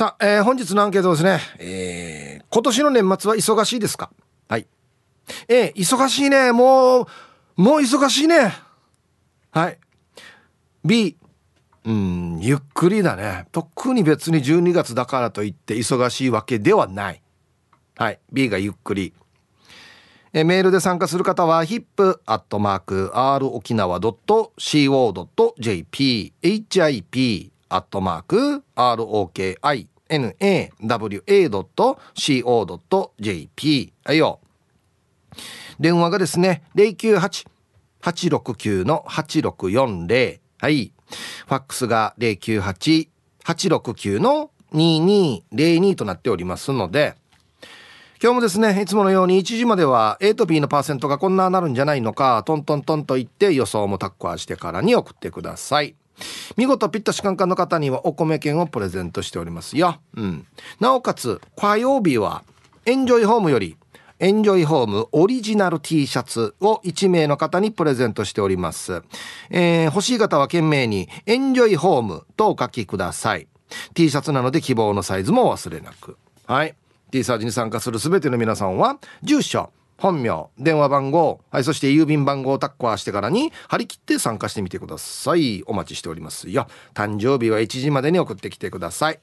さあ、えー、本日のアンケートですね。えー、今年の年末は忙しいですか？はい。えー、忙しいね。もう、もう忙しいね。はい。B、うん、ゆっくりだね。特に別に12月だからといって忙しいわけではない。はい。B がゆっくり。えメールで参加する方は hip.r 沖縄 .co.jp hip アットマーク ROKINAWA.CO.JP はいよ。電話がですね098-869-8640はい。ファックスが098-869の2202となっておりますので今日もですねいつものように1時までは A と B のパーセントがこんななるんじゃないのかトントントンと言って予想もタッコアしてからに送ってください。見事ピッタシカンカンの方にはお米券をプレゼントしておりますよ。うん。なおかつ、火曜日は、エンジョイホームより、エンジョイホームオリジナル T シャツを1名の方にプレゼントしております。えー、欲しい方は懸命に、エンジョイホームとお書きください。T シャツなので希望のサイズも忘れなく。はい。T サージに参加する全ての皆さんは、住所、本名、電話番号、はい、そして郵便番号をタッコアしてからに張り切って参加してみてください。お待ちしておりますよ。誕生日は1時までに送ってきてください。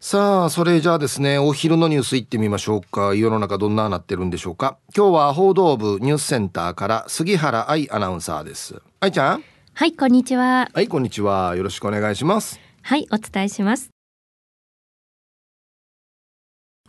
さあ、それじゃあですね、お昼のニュースいってみましょうか。世の中どんななってるんでしょうか。今日は報道部ニュースセンターから杉原愛アナウンサーです。愛ちゃん？はい、こんにちは。はい、こんにちは。よろしくお願いします。はい、お伝えします。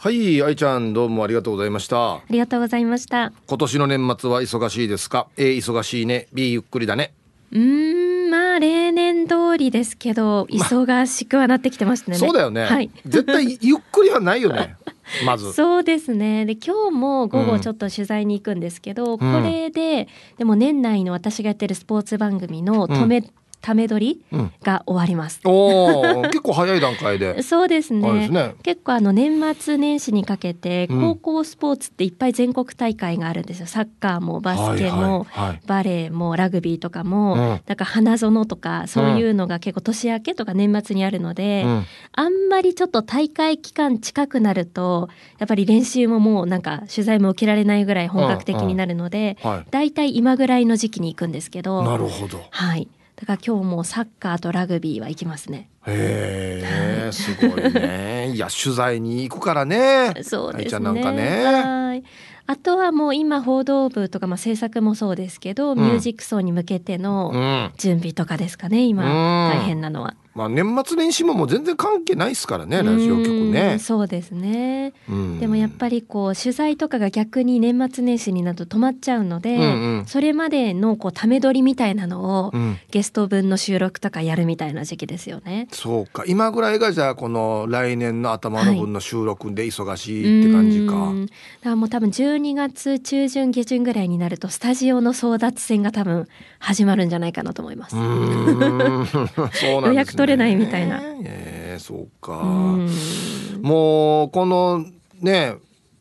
はい愛ちゃんどうもありがとうございました。ありがとうございました。今年の年末は忙しいですか？A 忙しいね。B ゆっくりだね。うんまあ例年通りですけど忙しくはなってきてましたね、そうだよね、はい、絶対ゆっくりはないよね。まず。そうですね。で今日も午後ちょっと取材に行くんですけど、うん、これででも年内の私がやってるスポーツ番組の止め、うんため撮りが終わります。うん、お結構早い段階で。そうですね。すね結構あの年末年始にかけて高校スポーツっていっぱい全国大会があるんですよ。サッカーもバスケも、はいはいはい、バレーもラグビーとかも、うん、だから花園とかそういうのが結構年明けとか年末にあるので、うん、あんまりちょっと大会期間近くなるとやっぱり練習ももうなんか取材も受けられないぐらい本格的になるので、だいたい今ぐらいの時期に行くんですけど。なるほど。はい。だから今日もサッカーとラグビーは行きますね。へえ、すごいね。いや 取材に行くからね。そうですね。なんかね。はい。あとはもう今報道部とかまあ制作もそうですけど、うん、ミュージックソーに向けての準備とかですかね、今、大変なのは。まあ年末年始ももう全然関係ないですからねラジオ局ね。そうですね。でもやっぱりこう取材とかが逆に年末年始になると止まっちゃうので、うんうん、それまでのこうため撮りみたいなのを、うん、ゲスト分の収録とかやるみたいな時期ですよね。そうか今ぐらいがじゃあこの来年の頭の分の収録で忙しいって感じか。はい、だからもう多分12月中旬下旬ぐらいになるとスタジオの争奪戦が多分始まるんじゃないかなと思います。そうなんですね。取れないみたいな。えー、そうか。うもうこのね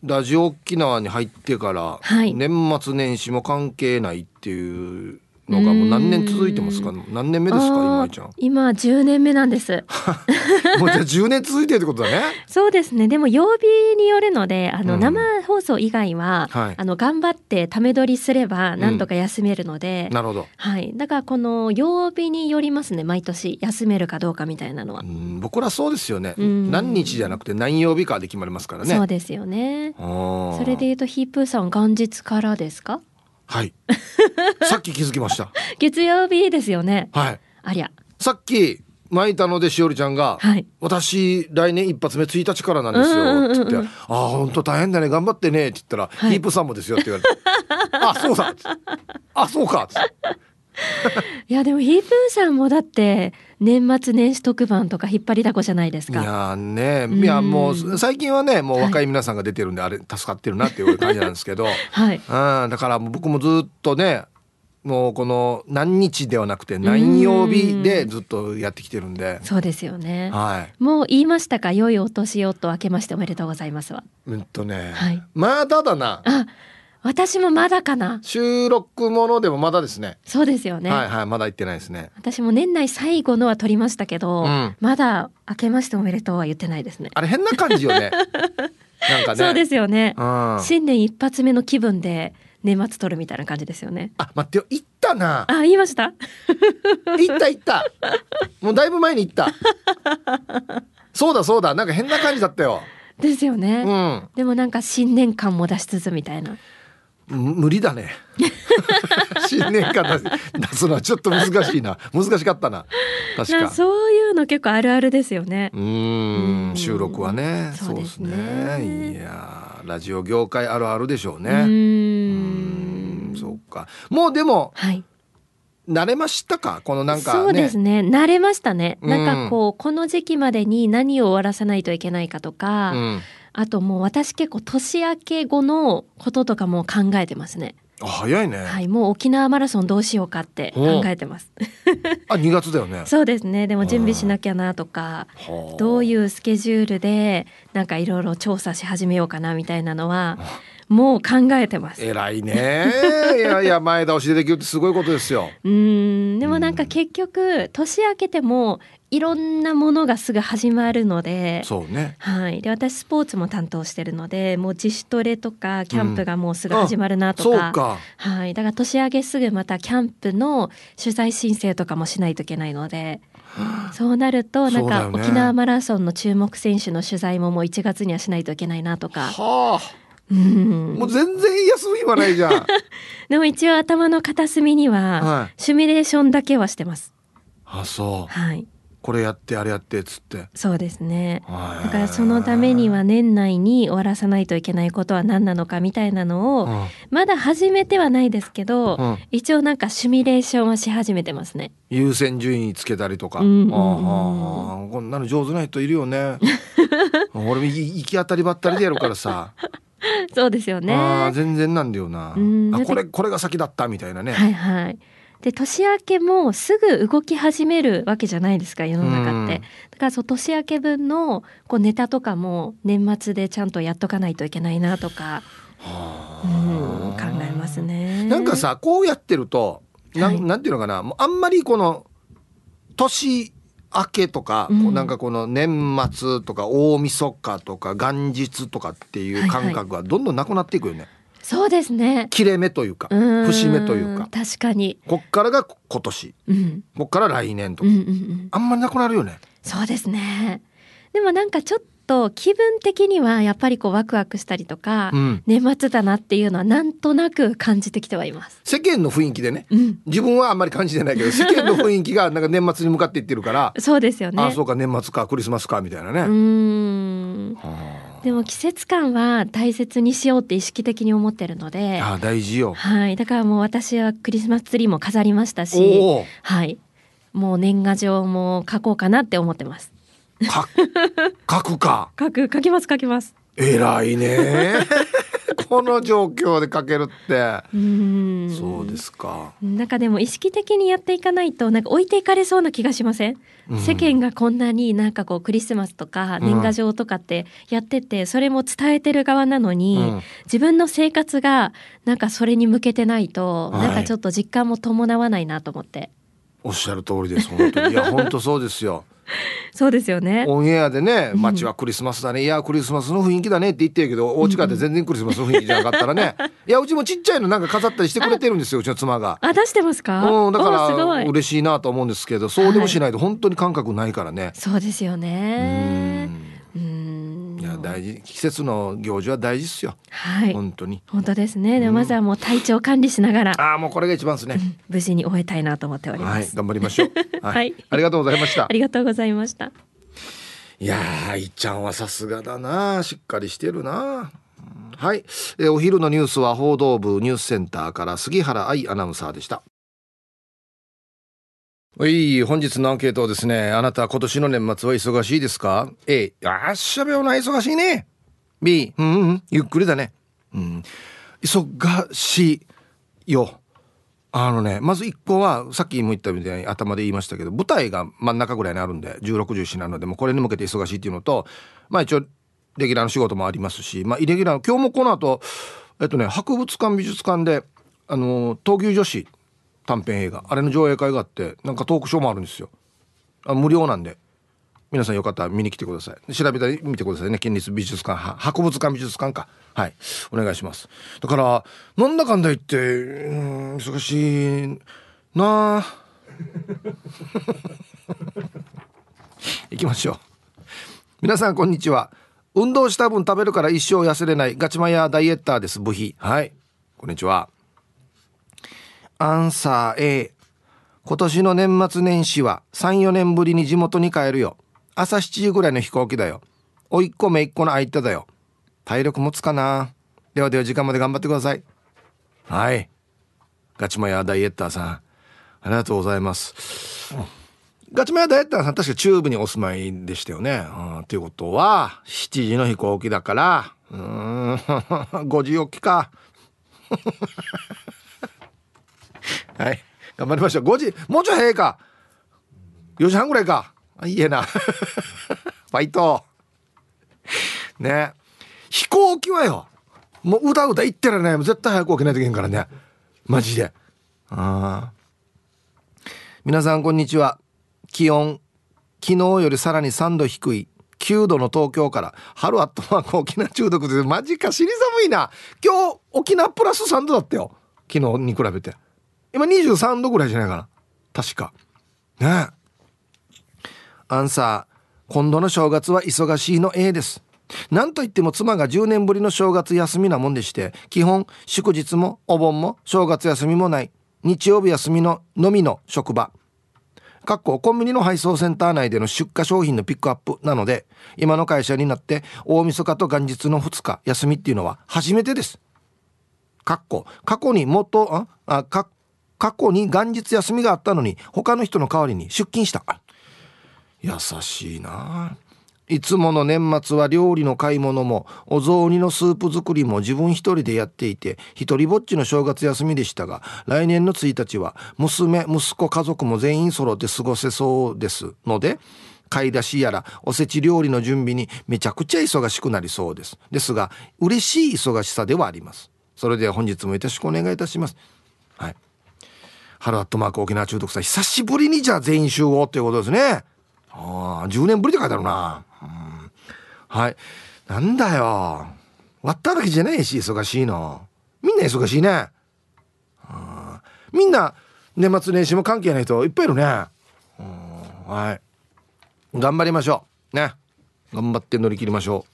ラジオ沖縄に入ってから、はい、年末年始も関係ないっていうのがもう何年続いてますか？何年目ですか？今井ちゃん。今10年目なんです。もうじゃあ10年続いてるってことだね。そうですね。でも曜日によるのであの、生放送以外は、はい、あの頑張ってため撮りすればなんとか休めるので、うん、なるほど。はい。だからこの曜日によりますね毎年休めるかどうかみたいなのは。僕らそうですよね。何日じゃなくて何曜日かで決まりますからね。そうですよね。それでいうとヒープーさん元日からですか？はい。さっき気づきました。月曜日ですよね。はい。ありゃ。さっき巻いたのでしおりちゃんが、はい、私来年一発目1日からなんですよ」って言って「ああ本当大変だね頑張ってね」って言ったら、はい、ヒープさんもですよ」って言われて「あそうだ。あそうか」いやでもヒープーさんもだって年末年始特番とか引っ張りだこじゃないですか。いやね。いやもう最近はねもう若い皆さんが出てるんで、あれ助かってるなっていう感じなんですけど、はい、うんだから僕もずっとねもうこの何日ではなくて何曜日でずっとやってきてるんで。そうですよね、はい、もう言いましたか？良いお年をと明けましておめでとうございますわうんとね、はい、まだだな。あ私もまだかな。収録ものでもまだですね。そうですよね。はいはいまだ行ってないですね。私も年内最後のは撮りましたけど、うん、まだ明けましておめでとうは言ってないですね。あれ変な感じよね。なんかね。そうですよね、うん、新年一発目の気分で年末撮るみたいな感じですよね。あ待ってよ。行ったな。あ言いました？行った行った。もうだいぶ前に行った。そうだそうだ。なんか変な感じだったよ。ですよね、うん、でもなんか新年感も出しつつみたいな無理だね。新年間出すのはちょっと難しいな。難しかったな。確か。そういうの結構あるあるですよね。うん。収録はね。そうですね。いやラジオ業界あるあるでしょうね。うん。そうか。もうでも、はい、慣れましたか？このなんか、ね、そうですね。慣れましたね、なんかこうこの時期までに何を終わらせないといけないかとか、うん、あともう私結構年明け後のこととかも考えてますね早いね。はい、もう沖縄マラソンどうしようかって考えてます。あ、2月だよね。そうですね。でも準備しなきゃなとか、どういうスケジュールでなんかいろいろ調査し始めようかなみたいなのは。もう考えてます。偉いね。いやいや前倒しでできるってすごいことですよ。うんでもなんか結局年明けてもいろんなものがすぐ始まるのでそうね、はい、で私スポーツも担当してるのでもう自主トレとかキャンプがもうすぐ始まるなとかうん、かはい、だから年明けすぐまたキャンプの取材申請とかもしないといけないので。そうなるとなんか沖縄マラソンの注目選手の取材ももう1月にはしないといけないなとか。はあうん、もう全然休みはないじゃん。でも一応頭の片隅にはシミュレーションだけはしてます、はい、あそう。はい。これやってあれやってっつって。そうですね。だからそのためには年内に終わらさないといけないことは何なのかみたいなのを、うん、まだ始めてはないですけど、うん、一応なんかシミュレーションはし始めてますね。優先順位つけたりとか、うん。うんうん、あこんなの上手な人いるよね。俺も行き当たりばったりでやるからさ そうですよね。全然なんだよな。あこれこれが先だったみたいなね。はいはい。で年明けもすぐ動き始めるわけじゃないですか世の中って。だからそう年明け分のこうネタとかも年末でちゃんとやっとかないといけないなとか、うん、考えますね。なんかさこうやってるとなん、はい、なんていうのかなもうあんまりこの年明けとか、うん、なんかこの年末とか大晦日とか元日とかっていう感覚がどんどんなくなっていくよね。はいはいそうですね。切れ目というか、節目というか。確かに。こっからが今年。うん、こっから来年とか、うんうんうん。あんまりなくなるよね。そうですね。でもなんかちょっと気分的にはやっぱりこうワクワクしたりとか、うん、年末だなっていうのはなんとなく感じてきてはいます。世間の雰囲気でね、うん、自分はあんまり感じてないけど 世間の雰囲気がなんか年末に向かっていってるからそうですよね。あそうか年末かクリスマスかみたいなね。うん。でも季節感は大切にしようって意識的に思ってるのであ大事よ。はい。だからもう私はクリスマスツリーも飾りましたしはい。もう年賀状も書こうかなって思ってますか 書くか。書く書きます書きます。偉いね。この状況で書けるって。うん。そうですか。なんかでも意識的にやっていかないとなんか置いていかれそうな気がしません、うん、世間がこんなになんかこうクリスマスとか年賀状とかってやってて、それも伝えてる側なのに、うん、自分の生活がなんかそれに向けてないと、はい、なんかちょっと実感も伴わないなと思って。おっしゃる通りです本当に。いや本当そうですよ そうですよね。オンエアでね街はクリスマスだね、いやクリスマスの雰囲気だねって言ってるけどお家帰って全然クリスマスの雰囲気じゃなかったらね。いやうちもちっちゃいのなんか飾ったりしてくれてるんですようちの妻が。あ出してますか？うんだから嬉しいなと思うんですけどそうでもしないと本当に感覚ないからね、はい、そうですよね。うん。いや大事季節の行事は大事ですよ。はい。本当に。本当ですね。でまずはもう体調管理しながら、ああもうこれが一番ですね、無事に終えたいなと思っております。はい頑張りましょう。はい、ありがとうございました。ありがとうございました。いやいっちゃんはさすがだな。しっかりしてるな。はい、えお昼のニュースは報道部ニュースセンターから杉原愛アナウンサーでしたはい、本日のアンケートはですね。あなた今年の年末は忙しいですか ?A、あっしゃべよな、忙しいね。B、うん、うん、ゆっくりだね。うん、忙しいよ。あのね、まず1個は、さっきも言ったみたいに頭で言いましたけど、舞台が真ん中ぐらいにあるんで、16、17なので、もこれに向けて忙しいっていうのと、まあ一応、レギュラーの仕事もありますし、まあイレギュラーの、今日もこの後、えっとね博物館美術館であの闘牛女子短編映画。あれの上映会があってなんかトークショーもあるんですよ。あ無料なんで。皆さんよかったら見に来てください。調べたり見てくださいね。県立美術館博物館美術館か。はい。お願いします。だからなんだかんだ言ってうん忙しいな。あ 行きましょう。皆さんこんにちは。運動した分食べるから一生痩せれないガチマヤダイエッターです。部費はい。こんにちは。アンサー A 今年の年末年始は34年ぶりに地元に帰るよ。朝7時ぐらいの飛行機だよ。おいっ子めいっ子の相手だよ。体力持つかな。ではでは時間まで頑張ってください。はい。ガチマヤダイエッターさん。ありがとうございます。ガチマヤダイエッターさん確か中部にお住まいでしたよね。とということは、7時の飛行機だから、うん、5時起きか。はい。頑張りましょう。5時、もうちょい早いか。4時半ぐらいか。あ、いいえな。ファイト。ね。飛行機はよ。もううだうだ言ってられない。絶対早く起きないといけんからね。マジで。ああ。皆さんこんにちは。気温昨日よりさらに3度低い9度の東京から春アットマーク沖縄中毒でマジか死に寒いな今日沖縄プラス3度だったよ昨日に比べて今23度ぐらいじゃないかな。確か。ね。アンサー。今度の正月は忙しいの A です。なんといっても妻が10年ぶりの正月休みなもんでして基本祝日もお盆も正月休みもない。日曜日休みののみの職場。かっこコンビニの配送センター内での出荷商品のピックアップなので今の会社になって大晦日と元日の2日休みっていうのは初めてです。かっこ過去にもっとああか過去に元日休みがあったのに他の人の代わりに出勤した。優しいな。いつもの年末は料理の買い物もお雑煮のスープ作りも自分一人でやっていて一人ぼっちの正月休みでしたが来年の1日は娘息子家族も全員揃って過ごせそうです。ので買い出しやらおせち料理の準備にめちゃくちゃ忙しくなりそうです。ですが嬉しい忙しさではあります。それでは本日もよろしくお願いいたします。はい。ハロアットマーク沖縄中毒さん久しぶりにじゃあ全員集合っていうことですね。ああ10年ぶりって書いてあるな。はい。なんだよ。割ったわけじゃないし忙しいの。みんな忙しいね。みんな年末年始も関係ない人いっぱいいるね。はい。頑張りましょう。ね。頑張って乗り切りましょ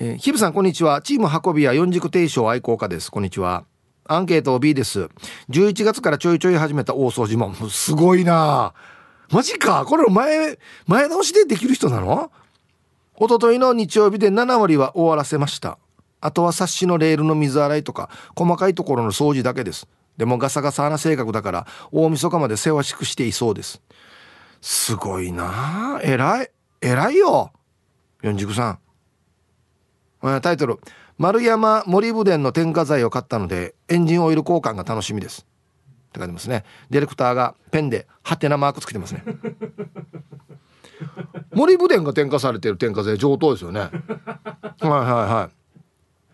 う。えー、ヒブさんこんにちは。チーム運び屋四軸定称愛好家です。こんにちは。アンケート B です。11月からちょいちょい始めた大掃除も。すごいな。マジか。これ前前倒しでできる人なの？一昨日の日曜日で7割は終わらせました。あとは冊子のレールの水洗いとか細かいところの掃除だけです。でもガサガサな性格だから大晦日まで世話しくしていそうです。すごいな。偉い。偉いよ。四軸さん。タイトル「丸山森武殿の添加剤を買ったのでエンジンオイル交換が楽しみです」って書いてますね。ディレクターがペンでハテナマークつけてますね。森武殿が添加されてる添加剤上等ですよね。はいはいは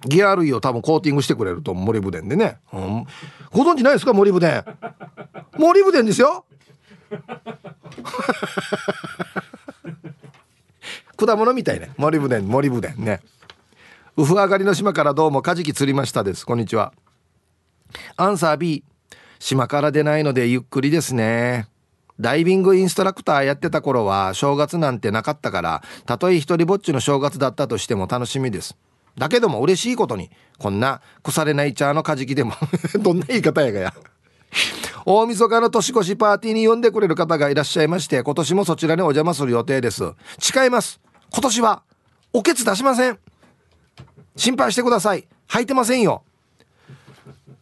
い。ギア類を多分コーティングしてくれると森武殿でね、うん、ご存知ないですか森武殿。森武殿ですよ。果物みたいね。森武殿森武殿ねウフ上がりの島からどうもカジキ釣りましたですこんにちはアンサー B 島から出ないのでゆっくりですねダイビングインストラクターやってた頃は正月なんてなかったからたとえ一人ぼっちの正月だったとしても楽しみですだけども嬉しいことにこんな腐れない茶のカジキでもどんな言い方やがや大晦日の年越しパーティーに呼んでくれる方がいらっしゃいまして今年もそちらにお邪魔する予定です誓います今年はおけつ出しません心配してください。履いてませんよ。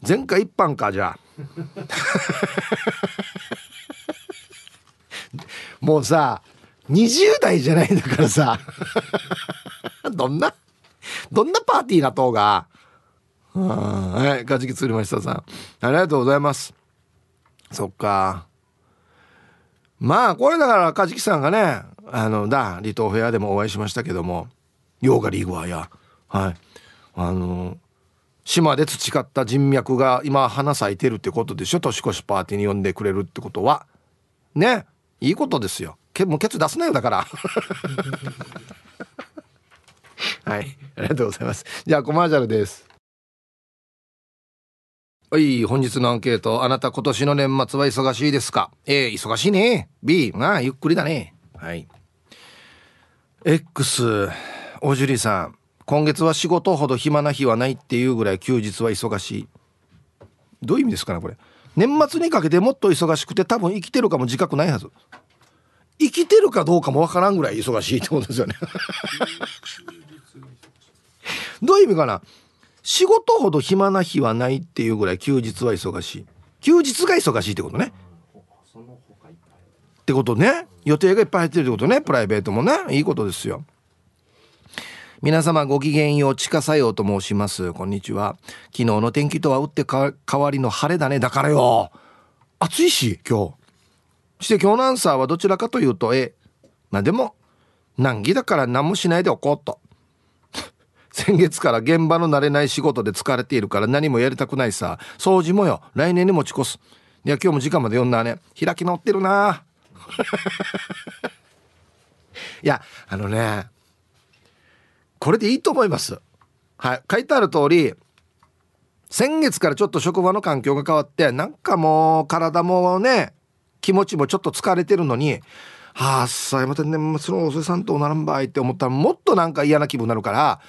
前回一般かじゃあ。もうさ20代じゃないんだからさ。どんなどんなパーティーなとうがはいカジキ釣りましたさん。ありがとうございます。そっか。まあこれだからカジキさんがねあのだ離島フェアでもお会いしましたけどもヨーガリーグはや。はい。あの島で培った人脈が今花咲いてるってことでしょ？年越しパーティーに呼んでくれるってことは。ね。いいことですよ。けもうケツ出すなよだから。はい。ありがとうございます。じゃあコマーシャルです。はい本日のアンケート。あなた今年の年末は忙しいですか？A 忙しいね。B ああゆっくりだね。はい。X おじりさん。今月は仕事ほど暇な日はないっていうぐらい休日は忙しい。どういう意味ですかねこれ。年末にかけてもっと忙しくて多分生きてるかも自覚ないはず。生きてるかどうかもわからんぐらい忙しいってことですよね。どういう意味かな。仕事ほど暇な日はないっていうぐらい休日は忙しい。休日が忙しいってことね。ってことね。予定がいっぱい入ってるってことね。プライベートもね。いいことですよ。皆様ごきげんよう、地下作用と申します。こんにちは。昨日の天気とは打って変わりの晴れだね。だからよ。暑いし、今日。して今日のアンサーはどちらかというと、え、まあでも、難儀だから何もしないでおこうと。先月から現場の慣れない仕事で疲れているから何もやりたくないさ。掃除もよ。来年に持ち越す。いや、今日も時間まで読んだね。開き直ってるな いや、あのね、これでいいと思います。はい。書いてある通り先月からちょっと職場の環境が変わってなんかもう体もね気持ちもちょっと疲れてるのにはあさまた年末のおせさんとおならんばいって思ったらもっとなんか嫌な気分になるから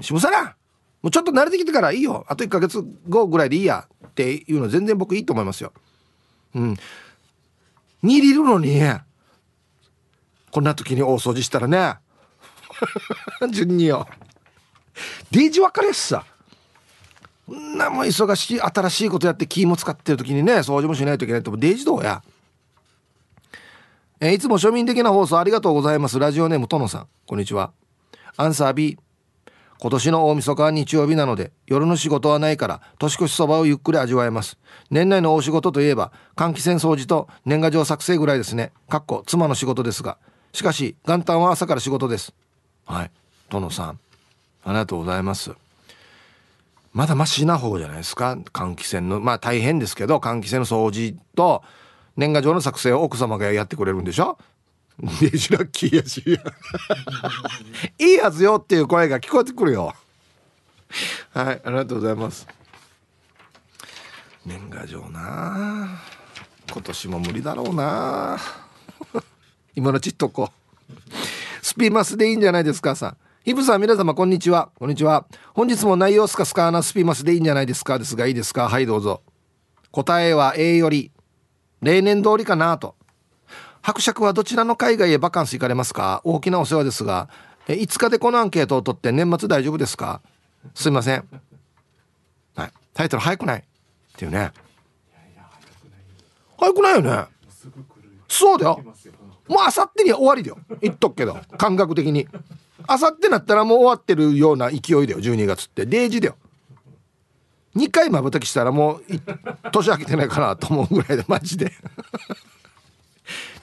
渋沢もうちょっと慣れてきてからいいよ。あと1ヶ月後ぐらいでいいやっていうの全然僕いいと思いますよ。うん。煮入るのにこんな時に大掃除したらね順によデイジ分かれっさ。んなもん忙しい新しいことやって気も使ってる時にね掃除もしないといけないとデイジどうや？えいつも庶民的な放送ありがとうございます。ラジオネームとのさん。こんにちは。アンサー B 今年の大晦日は日曜日なので夜の仕事はないから年越しそばをゆっくり味わえます。年内の大仕事といえば換気扇掃除と年賀状作成ぐらいですね。かっこ妻の仕事ですが。しかし元旦は朝から仕事です。はい。殿さん。ありがとうございます。まだマシな方じゃないですか？換気扇の。まあ大変ですけど換気扇の掃除と年賀状の作成を奥様がやってくれるんでしょ？デジラッキーやし。いいはずよっていう声が聞こえてくるよ。はい。ありがとうございます。年賀状な。今年も無理だろうな。今のちっとこう。スピマスでいいんじゃないですかさん。ヒブさん皆様こんにちは。こんにちは。本日も内容スカスカなスピマスでいいんじゃないですかですがいいですかはいどうぞ。答えは A より例年通りかなと。伯爵はどちらの海外へバカンス行かれますか？大きなお世話ですがえ5日でこのアンケートを取って年末大丈夫ですか？すいません。はい。タイトル早くない？っていうね。早くないよ。ね。そうだよもうあさってには終わりだよ。言っとくけど。感覚的に。あさってなったらもう終わってるような勢いだよ。12月って。0時だよ。2回まぶたきしたらもう年明けてないかなと思うぐらいでマジで。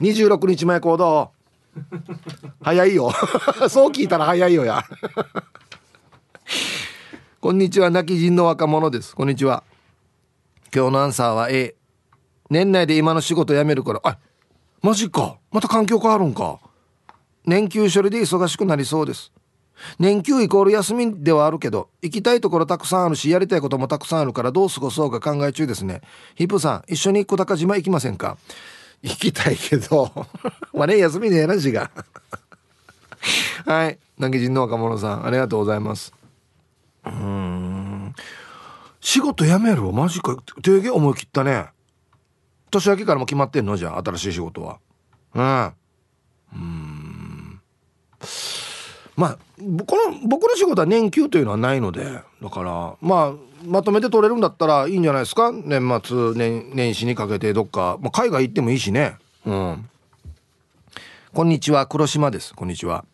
26日前行動。早いよ。そう聞いたら早いよや。こんにちは泣き人の若者です。こんにちは。今日のアンサーは A 年内で今の仕事辞めるからあマジか。また環境変わるんか。年休処理で忙しくなりそうです。年休イコール休みではあるけど行きたいところたくさんあるしやりたいこともたくさんあるからどう過ごそうか考え中ですね。ヒップさん一緒に小高島行きませんか？行きたいけど。まあね休みねえなしが。はい。投げ人の若者さんありがとうございます。うん。仕事辞めるマジか。提言思い切ったね。年明けからも決まってんの？じゃあ新しい仕事は。うん。うん。まあこの僕の仕事は年休というのはないのでだからまあまとめて取れるんだったらいいんじゃないですか？年末年年始にかけてどっか、まあ、海外行ってもいいしね。うん。こんにちは。黒島です。こんにちは。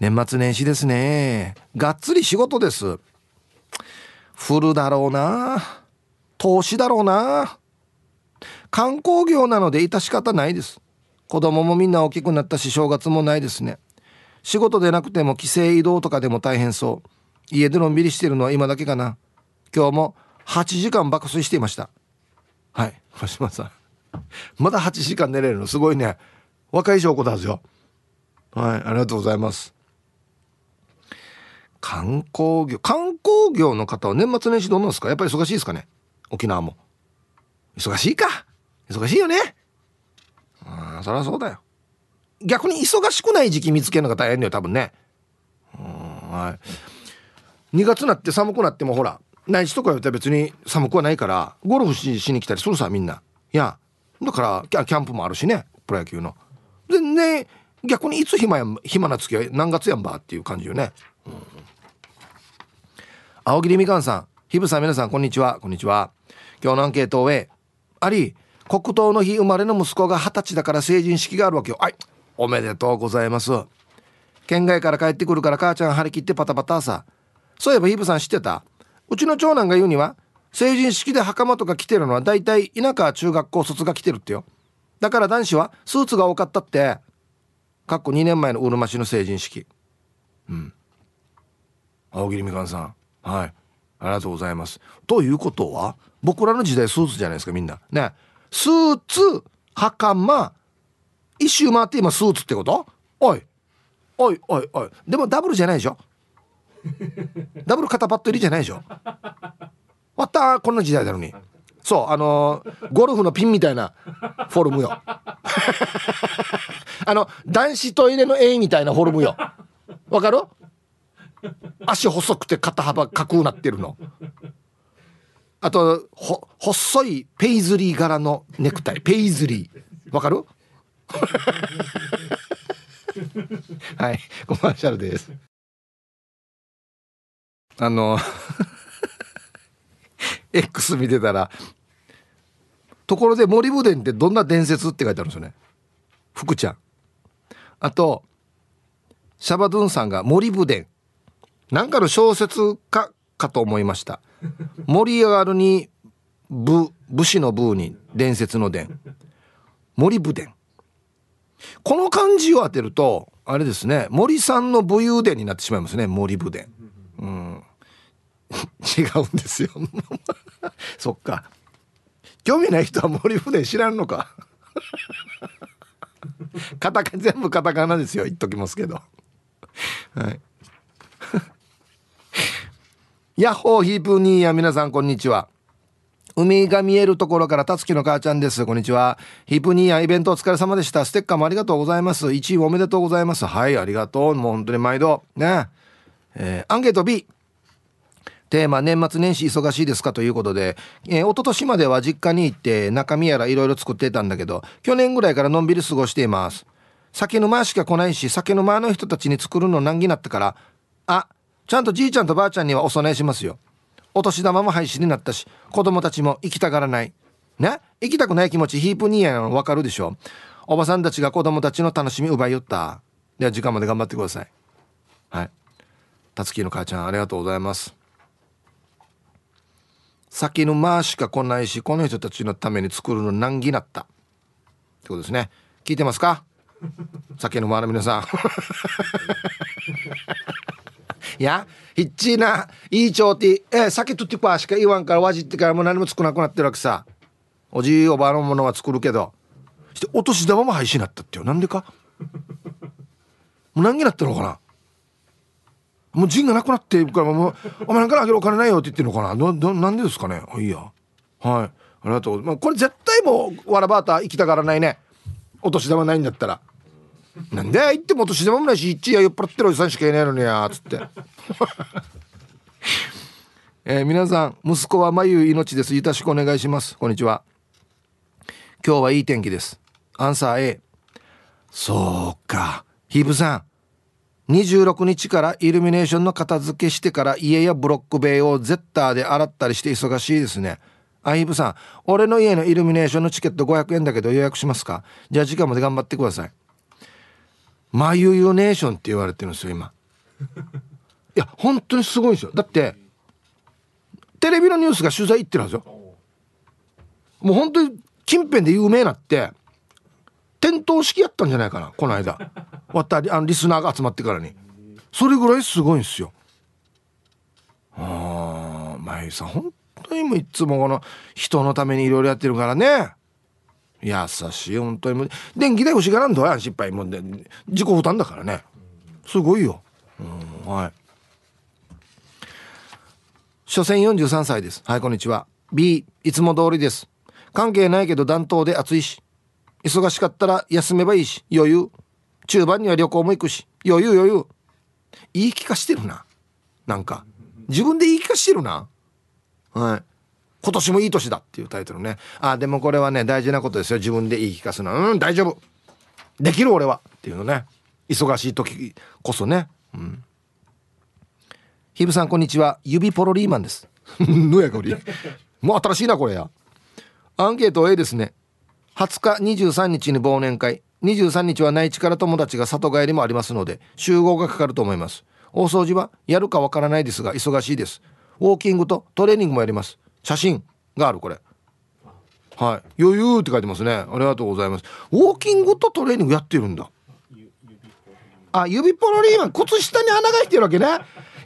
年末年始ですね。がっつり仕事です。フルだろうな。投資だろうな。観光業なので致し方ないです。子供もみんな大きくなったし正月もないですね。仕事でなくても帰省移動とかでも大変そう。家でのんびりしてるのは今だけかな。今日も8時間爆睡していました。はい。鹿島さん。まだ8時間寝れるの？すごいね。若い証拠だぞよ。はい。ありがとうございます。観光業観光業の方は年末年始どうなんですか？やっぱり忙しいですかね？沖縄も。忙しいか。忙しいよね。ああそりゃそうだよ。逆に忙しくない時期見つけるのが大変だよ多分ね。はい。2月になって寒くなってもほら内地とか言ったら別に寒くはないからゴルフしに来たりするさみんな。いやだからキャンプもあるしねプロ野球の。でね逆にいつ暇やん暇な月は何月やんばっていう感じよね、うん、青桐みかんさんひぶさん皆さんこんにちは。こんにちは。今日のアンケートを終えあり黒糖の日生まれの息子が二十歳だから成人式があるわけよ。はい。おめでとうございます。県外から帰ってくるから母ちゃん張り切ってパタパタさ。そういえばヒブさん知ってた？うちの長男が言うには成人式で袴とか着てるのは大体田舎中学校卒が着てるってよ。だから男子はスーツが多かったって。かっこ2年前のうるま市の成人式。うん。青桐みかんさん。はい。ありがとうございます。ということは僕らの時代スーツじゃないですかみんな。ね。スーツ袴一周回って今スーツってこと？おい。おいおいおい。でもダブルじゃないでしょ？ダブル肩パッド入りじゃないでしょ？終わった？こんな時代なのに。そうあのー、ゴルフのピンみたいなフォルムよ。あの男子トイレの A みたいなフォルムよ。わかる？足細くて肩幅架空なってるの。あとほ細いペイズリー柄のネクタイ。ペイズリー。わかる？はい。コマーシャルです。あの X 見てたらところで森武伝ってどんな伝説って書いてあるんですよね。福ちゃん。あとシャバドゥンさんが森武伝。なんかの小説家かと思いました。盛り上がるに武武士の武に伝説の伝。森武伝。この漢字を当てるとあれですね森さんの武勇伝になってしまいますね森武伝。うん。違うんですよ。そっか。興味ない人は森武伝知らんのか。カタカ全部カタカナですよ言っときますけど。はい。ヤッホーヒープニーや皆さんこんにちは。海が見えるところからたつきの母ちゃんです。こんにちは。ヒプニーやイベントお疲れ様でした。ステッカーもありがとうございます。1位おめでとうございます。はい、ありがとう。もう本当に毎度。ね。えー、アンケート B。テーマ、年末年始忙しいですか？ということで、えー、一昨年までは実家に行って中身やらいろいろ作ってたんだけど、去年ぐらいからのんびり過ごしています。酒の間しか来ないし、酒の間の人たちに作るの難儀なってから、あ、ちゃんとじいちゃんとばあちゃんにはお供えしますよ。お年玉も廃止になったし子供たちも行きたがらない。ね？行きたくない気持ちヒープニーやの分かるでしょ？おばさんたちが子供たちの楽しみ奪いよった。では時間まで頑張ってください。はい。たつきの母ちゃんありがとうございます。先の間しか来ないしこの人たちのために作るの難儀なった。ってことですね。聞いてますか？酒の間の皆さん。やひっちーないいちょうてえ酒とってぱしか言わんからわじってからもう何も作らなくなってるわけさ。おじいおばあのものは作るけど。してお年玉も廃止になったってよ。なんでか？もう何になったのかな？もう陣がなくなってるからもうお前なんからあげるお金ないよって言ってるのかな？どどなんでですかね？あいいや。はい。ありがとう、まあ、これ絶対もうわらばあた行きたがらないね。お年玉ないんだったら。なんで行っても年玉もないし一夜酔っ払ってるおじさんしかいないのにやつって。えー、皆さん息子は眉命です。よろしくお願いします。こんにちは。今日はいい天気です。アンサー A そうか。ヒープさん。26日からイルミネーションの片付けしてから家やブロック塀をゼッターで洗ったりして忙しいですね。あヒープさん。俺の家のイルミネーションのチケット500円だけど予約しますか？じゃあ時間まで頑張ってください。マユユネーションって言われてるんですよ今。いや本当にすごいんですよ。だってテレビのニュースが取材行ってるんですよ。もう本当に近辺で有名なって点灯式やったんじゃないかなこの間。わったあのリスナーが集まってからに。それぐらいすごいんですよ。ああまゆさん本当にもいつもこの人のためにいろいろやってるからね。優しい本当に。電気代欲しがらんどやん失敗もんで自己負担だからね。すごいよ、うん、はい。所詮43歳です。はいこんにちは。B いつも通りです。関係ないけど暖冬で暑いし。忙しかったら休めばいいし。余裕。中盤には旅行も行くし。余裕余裕。言い聞かしてるな。なんか。自分で言い聞かしてるな。はい。今年もいい年だっていうタイトルね。あでもこれはね大事なことですよ。自分で言い聞かすの。はうん大丈夫。できる俺はっていうのね。忙しい時こそね。うん。ヒブさんこんにちは。指ポロリーマンです。ぬやかり。もう新しいなこれや。アンケート A ですね。20日23日に忘年会。23日は内地から友達が里帰りもありますので集合がかかると思います。大掃除はやるかわからないですが忙しいです。ウォーキングとトレーニングもやります。写真があるこれ。はい。余裕って書いてますね。ありがとうございます。ウォーキングとトレーニングやってるんだ。あ指ポロリーマン靴下に穴が開いてるわけね。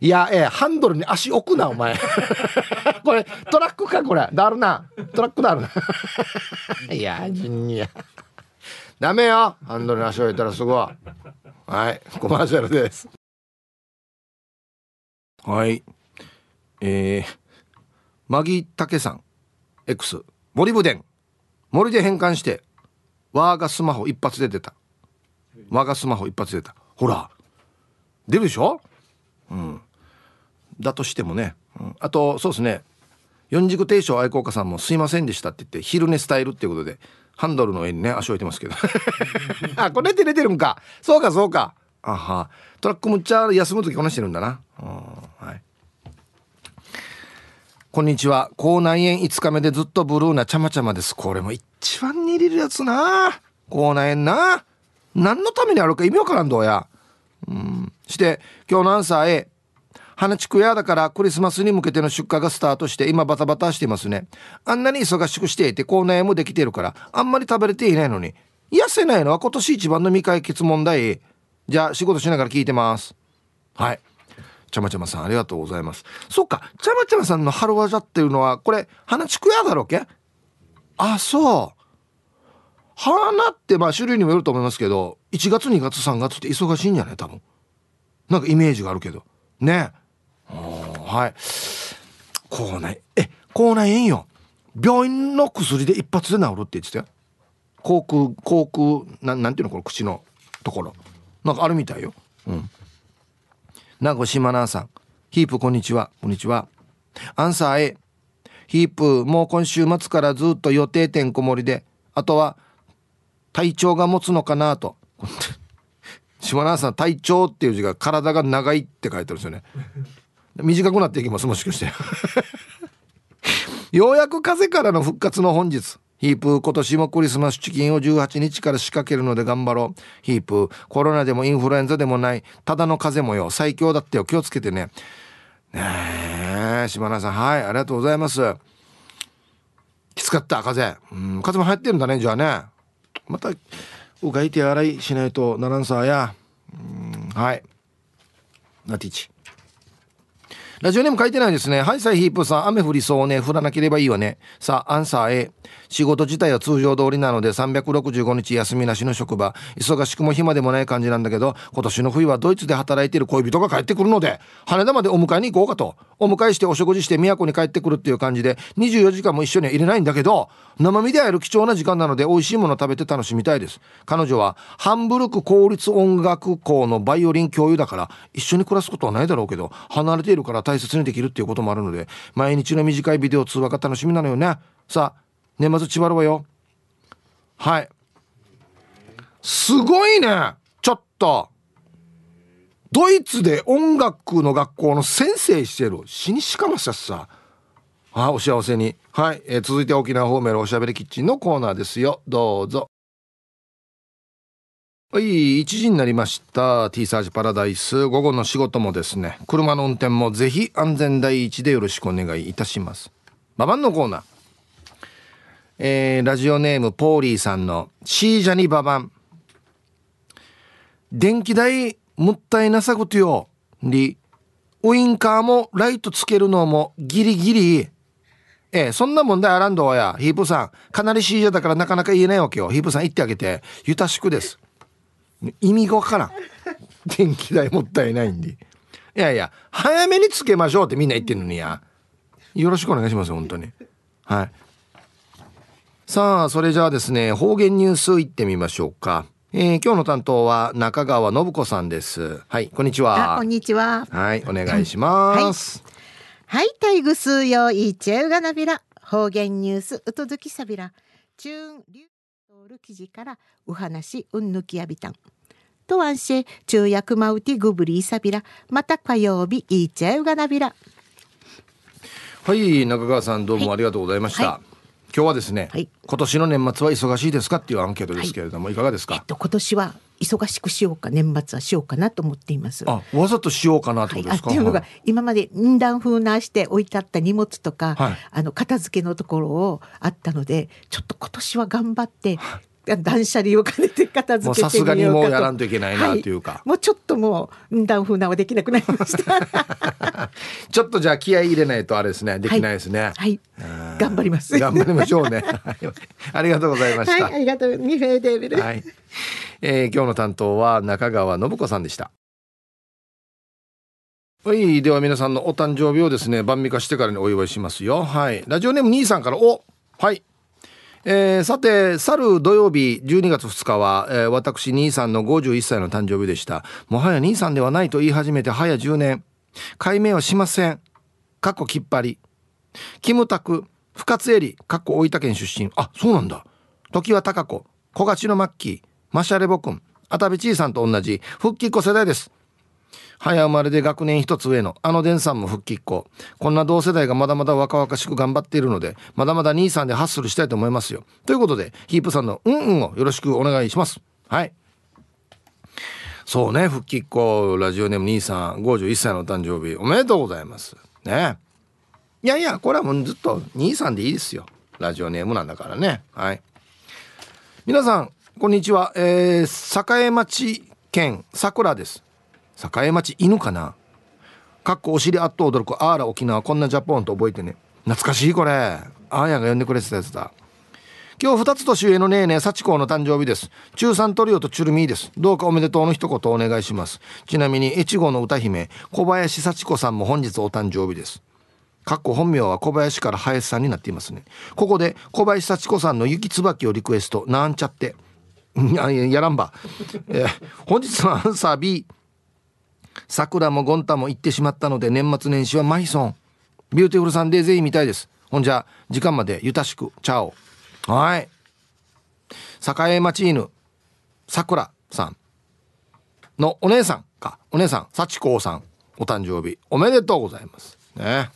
いやえー、ハンドルに足置くなお前。これトラックかこれ。だるな。トラックだるな。いやジュニア。ダメよ。ハンドルに足置いたらすごい。はい。コマーシャルです。はい。えー、マギタケさん X 森ブデン森で変換して我がスマホ一発で出た。我がスマホ一発出た。ほら出るでしょ？うん。だとしてもね、うん、あとそうですね。四軸定称愛好家さんも「すいませんでした」って言って昼寝スタイルっていうことでハンドルの上にね足置いてますけど。あこれ寝て寝てるんか。そうかそうか。あは。トラックむっちゃ休む時こなしてるんだな、うん。はい、こんにちは。口内炎5日目でずっとブルーなちゃまちゃまです。これも一番に入れるやつな。口内炎な。何のためにあるか意味わからんどうや。うん。して今日のアンサー A 花畜屋だからクリスマスに向けての出荷がスタートして今バタバタしてますね。あんなに忙しくしていて口内炎もできてるからあんまり食べれていないのに。痩せないのは今年一番の未解決問題。じゃあ仕事しながら聞いてます。はい。ちゃまちゃまさんありがとうございます。そっかちゃまちゃまさんの春技っていうのはこれ花畜屋だろうけ？あそう。花ってまあ種類にもよると思いますけど1月2月3月って忙しいんじゃない？多分。なんかイメージがあるけど。ね。はい。口内え口内炎よ。病院の薬で一発で治るって言ってたよ。口腔口腔ななんていうのこの口のところ。なんかあるみたいよ。うん。名護島奈さん。ヒープこんにちは。こんにちは。アンサー A ヒープもう今週末からずっと予定てんこ盛りで。あとは体調が持つのかなと。島奈さん体調っていう字が体が長いって書いてあるんですよね。短くなっていきますもしかして。ようやく風からの復活の本日。ヒープ今年もクリスマスチキンを18日から仕掛けるので頑張ろう。ヒープコロナでもインフルエンザでもない。ただの風邪もよ最強だってよ。気をつけてね。ねえ島田さん。はいありがとうございます。きつかった風邪。うん風も流行ってるんだねじゃあね。またうがい手洗いしないとならんさや。うんはい。ナティチラジオネーム書いてないですね。はい、サイヒープさん、雨降りそうね。降らなければいいわね。さあ、アンサー A。仕事自体は通常通りなので365日休みなしの職場。忙しくも暇でもない感じなんだけど、今年の冬はドイツで働いている恋人が帰ってくるので、羽田までお迎えに行こうかと。お迎えしてお食事して都に帰ってくるっていう感じで、24時間も一緒には入れないんだけど、生身で会える貴重な時間なので美味しいもの食べて楽しみたいです。彼女はハンブルク公立音楽校のバイオリン教諭だから、一緒に暮らすことはないだろうけど、離れているから大切にできるっていうこともあるので毎日の短いビデオ通話が楽しみなのよねさあ年末千葉るわよ。はい。すごいね。ちょっと。ドイツで音楽の学校の先生してる。死にしかましゃさ。あお幸せに。はい、えー、続いて沖縄方面のおしゃべりキッチンのコーナーですよ。どうぞ。はい、1時になりました。T サージパラダイス。午後の仕事もですね、車の運転もぜひ安全第一でよろしくお願いいたします。ババンのコーナー。えー、ラジオネームポーリーさんのシージャニババン。電気代もったいなさことよ。り、ウインカーもライトつけるのもギリギリええ、そんな問題あらんどうや。ヒープさん。かなりシージャだからなかなか言えないわけよ。ヒープさん言ってあげて。ゆたしくです。意味がわからん。電気代もったいないんで。いやいや、早めにつけましょうってみんな言ってんのにや。よろしくお願いします、本当に。はい。さあ、それじゃあですね、方言ニュースいってみましょうか。えー、今日の担当は中川信子さんです。はい、こんにちは。こんにちは。はい、お願いします。はい、はい、タイグスヨイチェウガナビラ方言ニュースうとずきさびらチューンリュール記事からお話うんぬきやびたん。とわんし中薬マウティグブリーサビラまた火曜日イチェウガナビラ。はい中川さんどうもありがとうございました、はい、今日はですね、はい、今年の年末は忙しいですかっていうアンケートですけれども、はい、いかがですか、えっと、今年は忙しくしようか年末はしようかなと思っています。あわざとしようかなってことですか、はい、っていうのが、今まで二段風なして置いてあった荷物とか、あの片付けのところをあったのでちょっと今年は頑張って断捨離を兼ねて片付けてさすがにもうやらんといけないなというか、はい、もうちょっともうダウン風なはできなくなりました。ちょっとじゃあ気合い入れないとあれですね。できないですね、はい、はい、頑張ります。頑張りましょうね。ありがとうございました、はい、ありがとう。ニフェーデーベル、はい。えー、今日の担当は中川信子さんでした。はい。では皆さんのお誕生日をですね、晩味化してからにお祝いしますよ。はい。ラジオネーム兄さんから、おはい。えー、さて去る土曜日12月2日は、えー、私兄さんの51歳の誕生日でした。もはや兄さんではないと言い始めて早10年。解明はしません。過去きっぱり。キムタク深津絵里かっこ大分県出身。あそうなんだ。時は高子小勝のマッキーマシャレボ君あたびちいさんと同じ。復帰っ子世代です。早生まれで学年一つ上のあのデンさんも復帰っ子。こんな同世代がまだまだ若々しく頑張っているのでまだまだ兄さんでハッスルしたいと思いますよ。ということでヒープさんの「うんうん」をよろしくお願いします。はい。そうね復帰っ子ラジオネーム兄さん51歳の誕生日おめでとうございます。ね。いやいやこれはもうずっと兄さんでいいですよ。ラジオネームなんだからね。はい。皆さんこんにちは、えー、栄町県桜です。栄町犬かな？かっこお尻あっと驚くあーら沖縄こんなジャポンと覚えてね。懐かしいこれ。あーやが呼んでくれてたやつだ。今日2つ年上のねえねえ幸子の誕生日です。中3トリオとチュルミーです。どうかおめでとうの一言お願いします。ちなみに越後の歌姫小林幸子さんも本日お誕生日です。かっこ本名は小林から林さんになっていますね。ここで小林幸子さんの雪椿をリクエスト。なんちゃって。やらんば、えー、本日のアンサー B 桜もゴンタも行ってしまったので年末年始はマイソン。ビューティフルサンデー全員みたいです。ほんじゃ時間までゆたしくチャオ。はい。栄町犬桜さん。のお姉さん。か。お姉さん幸子さん。お誕生日。おめでとうございます。ね。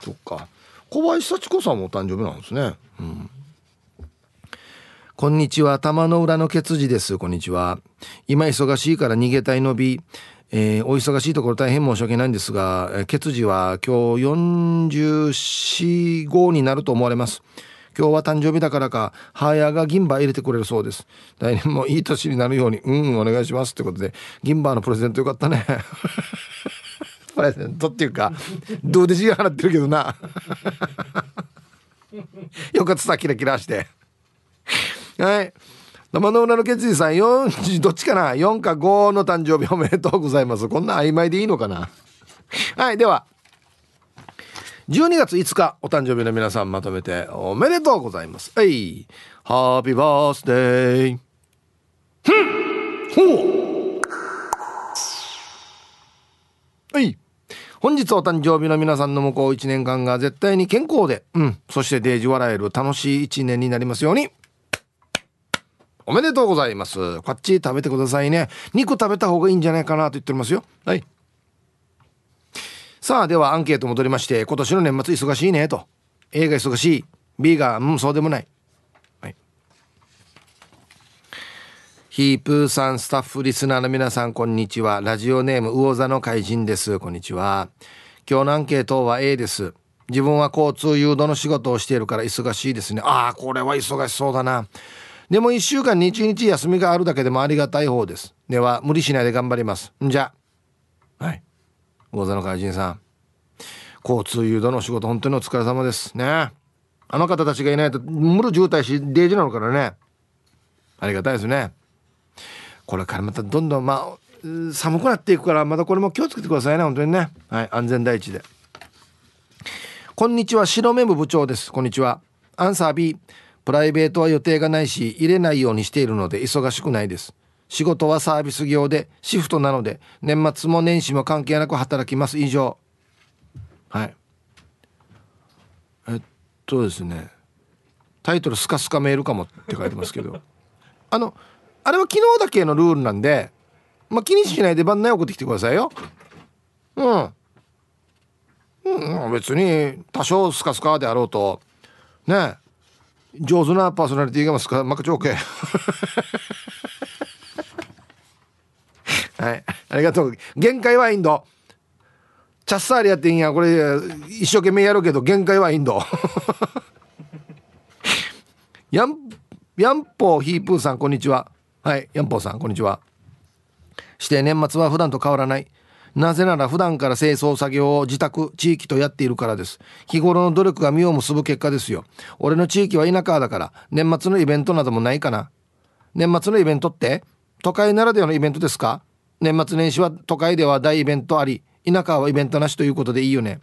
そっか。小林幸子さんもお誕生日なんですね。うん。こんにちは。玉の裏のケツジです。こんにちは。今忙しいから逃げたいのび。えー、お忙しいところ大変申し訳ないんですが、えー、血児は今日44、5になると思われます。今日は誕生日だからか、母親が銀歯入れてくれるそうです。来年もいい年になるように、うん、お願いします。ってことで、銀歯のプレゼントよかったね。プレゼントっていうか、どうで字払ってるけどな。よかった、キラキラして。はい。生の裏の決意さん4 どっちかな？4か5の誕生日おめでとうございます。こんな曖昧でいいのかな？はいでは。12月5日お誕生日の皆さんまとめておめでとうございます。はい。ハッピーバースデーふん。ほう。はい。本日お誕生日の皆さんの向こう1年間が絶対に健康で、うん、そしてデージ笑える楽しい1年になりますように。おめでとうございます。こっち食べてくださいね。肉食べた方がいいんじゃないかなと言っておりますよ。はい。さあ、ではアンケート戻りまして、今年の年末忙しいねと。A が忙しい。B が、うん、そうでもない。はい。ヒープーさん、スタッフ、リスナーの皆さん、こんにちは。ラジオネーム、魚座の怪人です。こんにちは。今日のアンケートは A です。自分は交通誘導の仕事をしているから忙しいですね。ああ、これは忙しそうだな。でも1週間に1日休みがあるだけでもありがたい方です。では無理しないで頑張ります。んじゃ。はい。魚座の怪人さん。交通誘導の仕事本当にお疲れ様です。ね。あの方たちがいないと無理渋滞しデージなのからね。ありがたいですね。これからまたどんどんまあ寒くなっていくからまたこれも気をつけてくださいね本当にね。はい安全第一で。こんにちは白目部部長です。こんにちは。アンサー B プライベートは予定がないし入れないようにしているので忙しくないです。仕事はサービス業でシフトなので年末も年始も関係なく働きます。以上。はい。えっとですね。タイトル「スカスカメールかも」って書いてますけど。あのあれは昨日だけのルールなんでまあ気にしないで番内送ってきてくださいよ。うん。うん、別に多少スカスカであろうと。ね上手なパーソナリティがますかマカチョーケはい。ありがとう。限界はインド。チャッサーリやっていいんや。これ一生懸命やるけど限界はインド。ヤンヤンポーヒープーさんこんにちは。はい。ヤンポーさんこんにちは。して年末は普段と変わらない。なぜなら普段から清掃作業を自宅地域とやっているからです。日頃の努力が実を結ぶ結果ですよ。俺の地域は田舎だから年末のイベントなどもないかな。年末のイベントって都会ならではのイベントですか？年末年始は都会では大イベントあり田舎はイベントなしということでいいよね。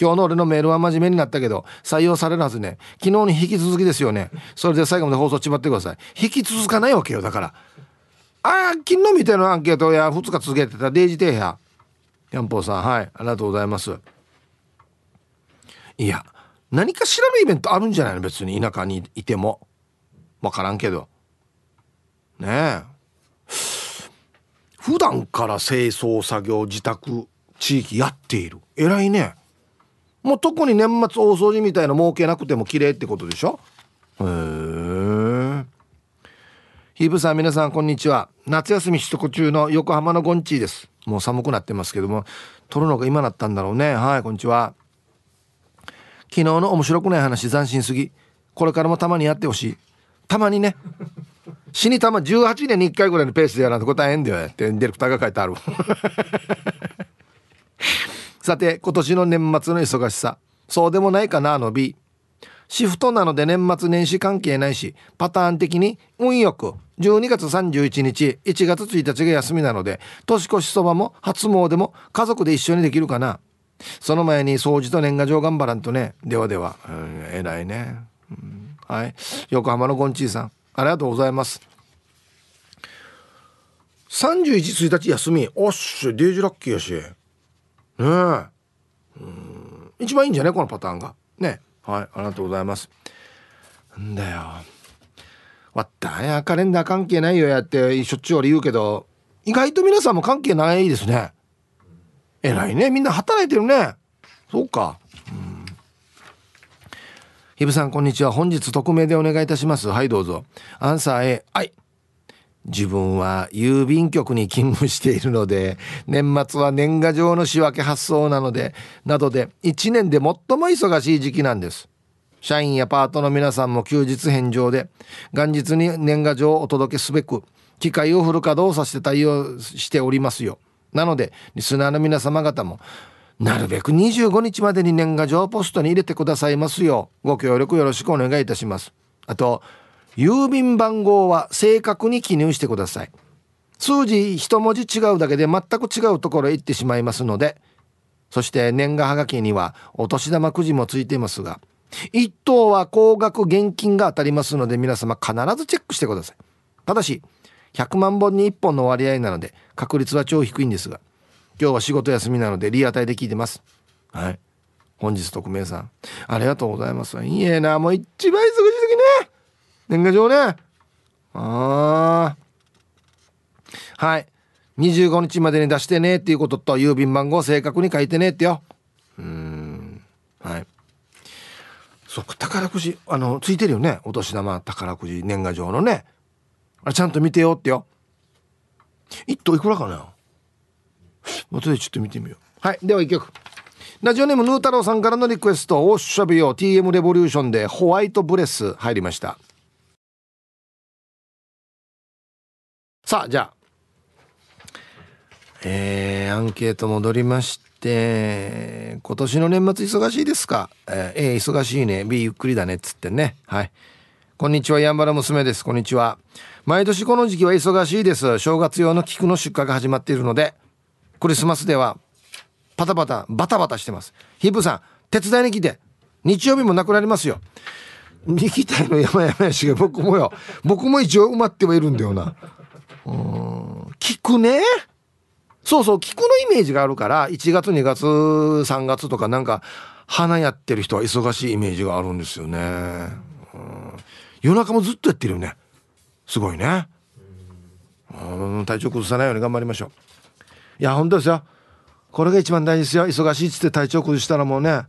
今日の俺のメールは真面目になったけど採用されるはずね。昨日に引き続きですよね。それで最後まで放送ちまってください。引き続かないわけよだから。ああ昨日みたいなアンケートや2日続けてたデイジ停車ヤンポーさんはいありがとうございます。いや何かしらのイベントあるんじゃないの？別に田舎にいても。分からんけど。ねえ。普段から清掃作業自宅地域やっている。偉いね。もう特に年末大掃除みたいな儲けなくても綺麗ってことでしょ？へえ。ヒーブさん皆さんこんにちは。夏休み取得中の横浜のゴンチーです。もう寒くなってますけども撮るのが今なったんだろうね。はいこんにちは。昨日の面白くない話斬新すぎ。これからもたまにやってほしい。たまにね。死にたま18年に1回ぐらいのペースでやらんと答えんだよ。ってディレクターが書いてある。さて今年の年末の忙しさ。そうでもないかなの B シフトなので年末年始関係ないしパターン的に運よく12月31日1月1日が休みなので年越しそばも初詣も家族で一緒にできるかな。その前に掃除と年賀状頑張らんとね。ではでは、うん、偉いね、うん、はい。横浜のゴンチーさん。ありがとうございます。31、1日休み。おっしゃ。デージラッキーやし。ねえ。うん。一番いいんじゃね？このパターンが。ねはいありがとうございます。んだよ。わったやカレンダー関係ないよやって。しょっちゅう俺言うけど。意外と皆さんも関係ないですね。偉いね。みんな働いてるね。そうか。うん。ひぶさんこんにちは。本日匿名でお願いいたします。はいどうぞ。アンサー A はい。自分は郵便局に勤務しているので年末は年賀状の仕分け発送なのでなどで1年で最も忙しい時期なんです。社員やパートの皆さんも休日返上で元日に年賀状をお届けすべく機械をフル稼働させて対応しておりますよ。なのでリスナーの皆様方もなるべく25日までに年賀状ポストに入れてくださいますようご協力よろしくお願いいたします。あと郵便番号は正確に記入してください。数字一文字違うだけで全く違うところへ行ってしまいますのでそして年賀はがきにはお年玉くじもついていますが1等は高額現金が当たりますので皆様必ずチェックしてください。ただし100万本に1本の割合なので確率は超低いんですが今日は仕事休みなのでリアタイで聞いてます。はい。本日匿名さんありがとうございます。いいえなもう一番忙しい時ね。年賀状ねああはい25日までに出してねっていうことと郵便番号正確に書いてねってようんはいそっか宝くじあのついてるよねお年玉宝くじ年賀状のねあれちゃんと見てよってよ一等いくらかな後でちょっと見てみようはいでは一曲ラジオネームヌー太郎さんからのリクエスト「おっしゃべよ TM レボリューション」でホワイトブレス入りましたさあじゃあ。えー、アンケート戻りましで今年の年末忙しいですか？えー、A 忙しいね。B ゆっくりだねっつってね。はい。こんにちはやんばら娘です。こんにちは。毎年この時期は忙しいです。正月用の菊の出荷が始まっているのでクリスマスではパタパタバタバタしてます。ヒップさん手伝いに来て。日曜日もなくなりますよ。行きたいの山々やしが僕もよ。僕も一応埋まってはいるんだよな。うん。聞くね。そうそう聞くのイメージがあるから1月2月3月とかなんか花やってる人は忙しいイメージがあるんですよね、うん、夜中もずっとやってるよね。すごいね。うん。体調崩さないように頑張りましょう。いや本当ですよ。これが一番大事ですよ。忙しいっつって体調崩したらもうね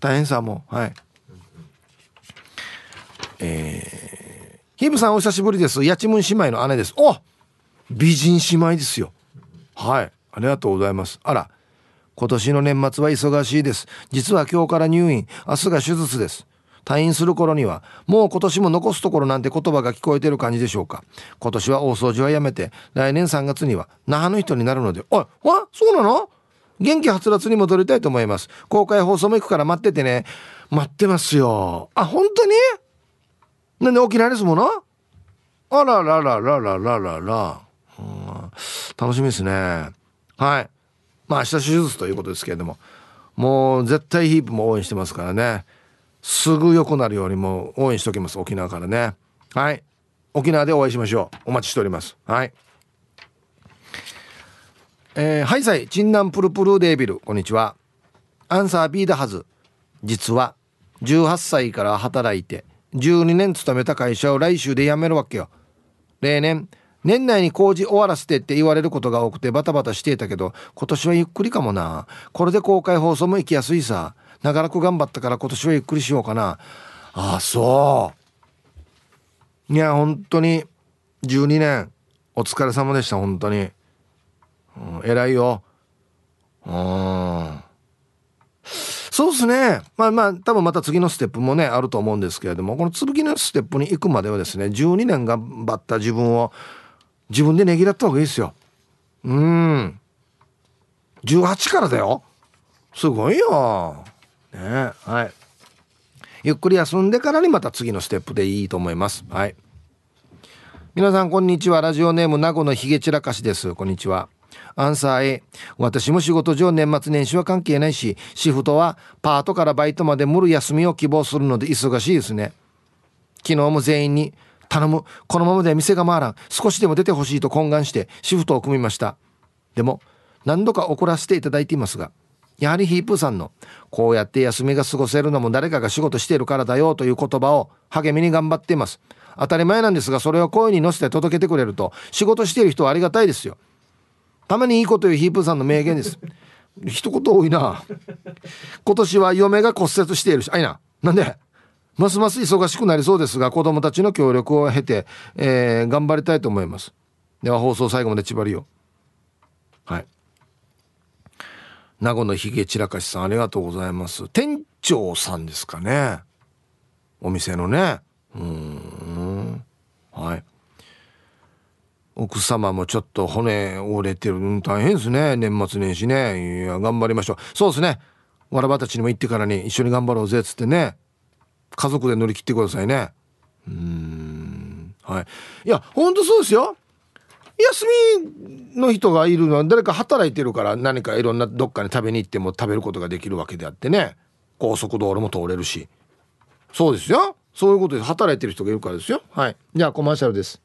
大変さもうはい。えー、ヒブさんお久しぶりです。やちむん姉妹の姉です。お美人姉妹ですよ。はい。ありがとうございます。あら今年の年末は忙しいです。実は今日から入院。明日が手術です。退院する頃にはもう今年も残すところなんて言葉が聞こえてる感じでしょうか。今年は大掃除はやめて来年3月には那覇の人になるので。おいわそうなの？元気はつらつに戻りたいと思います。公開放送も行くから待っててね。待ってますよ。あ本当に？なんで沖縄ですもの？あらららららららら、うん、楽しみですね。はい。まあ明日手術ということですけれども。もう絶対ヒープも応援してますからね。すぐ良くなるようにも応援しておきます。沖縄からね。はい。沖縄でお会いしましょう。お待ちしております。はい。えー、ハイサイチンナンプルプルデービル。こんにちは。アンサー B だはず実は18歳から働いて12年勤めた会社を来週で辞めるわけよ。例年年内に工事終わらせてって言われることが多くてバタバタしていたけど今年はゆっくりかもな。これで公開放送も行きやすいさ。長らく頑張ったから今年はゆっくりしようかな。ああそう。いや本当に12年。お疲れ様でした本当に、うん、偉いよ。うん。そうですね。まあまあ多分また次のステップもねあると思うんですけれどもこの次のステップに行くまではですね12年頑張った自分を自分でねぎらった方がいいですよ。うん。18からだよ。すごいよ。ねはい。ゆっくり休んでからにまた次のステップでいいと思います。はい。皆さんこんにちは。ラジオネーム名護のひげ散らかしです。こんにちは。アンサー A 私も仕事上年末年始は関係ないしシフトはパートからバイトまで無理休みを希望するので忙しいですね。昨日も全員に頼む。このままでは店が回らん。少しでも出てほしいと懇願してシフトを組みました。でも何度か怒らせていただいていますがやはりヒープーさんのこうやって休みが過ごせるのも誰かが仕事してるからだよという言葉を励みに頑張っています。当たり前なんですがそれを声に乗せて届けてくれると仕事している人はありがたいですよ。たまにいいこと言うヒープーさんの名言です。一言多いな。今年は嫁が骨折しているしあいな。なんで？ますます忙しくなりそうですが子供たちの協力を経て、えー、頑張りたいと思います。では放送最後まで縛りよはい。名護のひげ散らかしさんありがとうございます。店長さんですかね。お店のね。うんはい奥様もちょっと骨折れてる大変ですね。年末年始ね。いや頑張りましょう。そうですね。わらばたちにも行ってからに一緒に頑張ろうぜっつってね。家族で乗り切ってくださいね。うん。はい。いやほんとそうですよ。休みの人がいるのは誰か働いてるから何かいろんなどっかに食べに行っても食べることができるわけであってね。高速道路も通れるし。そうですよ。そういうことで働いてる人がいるからですよ。はい。じゃあコマーシャルです。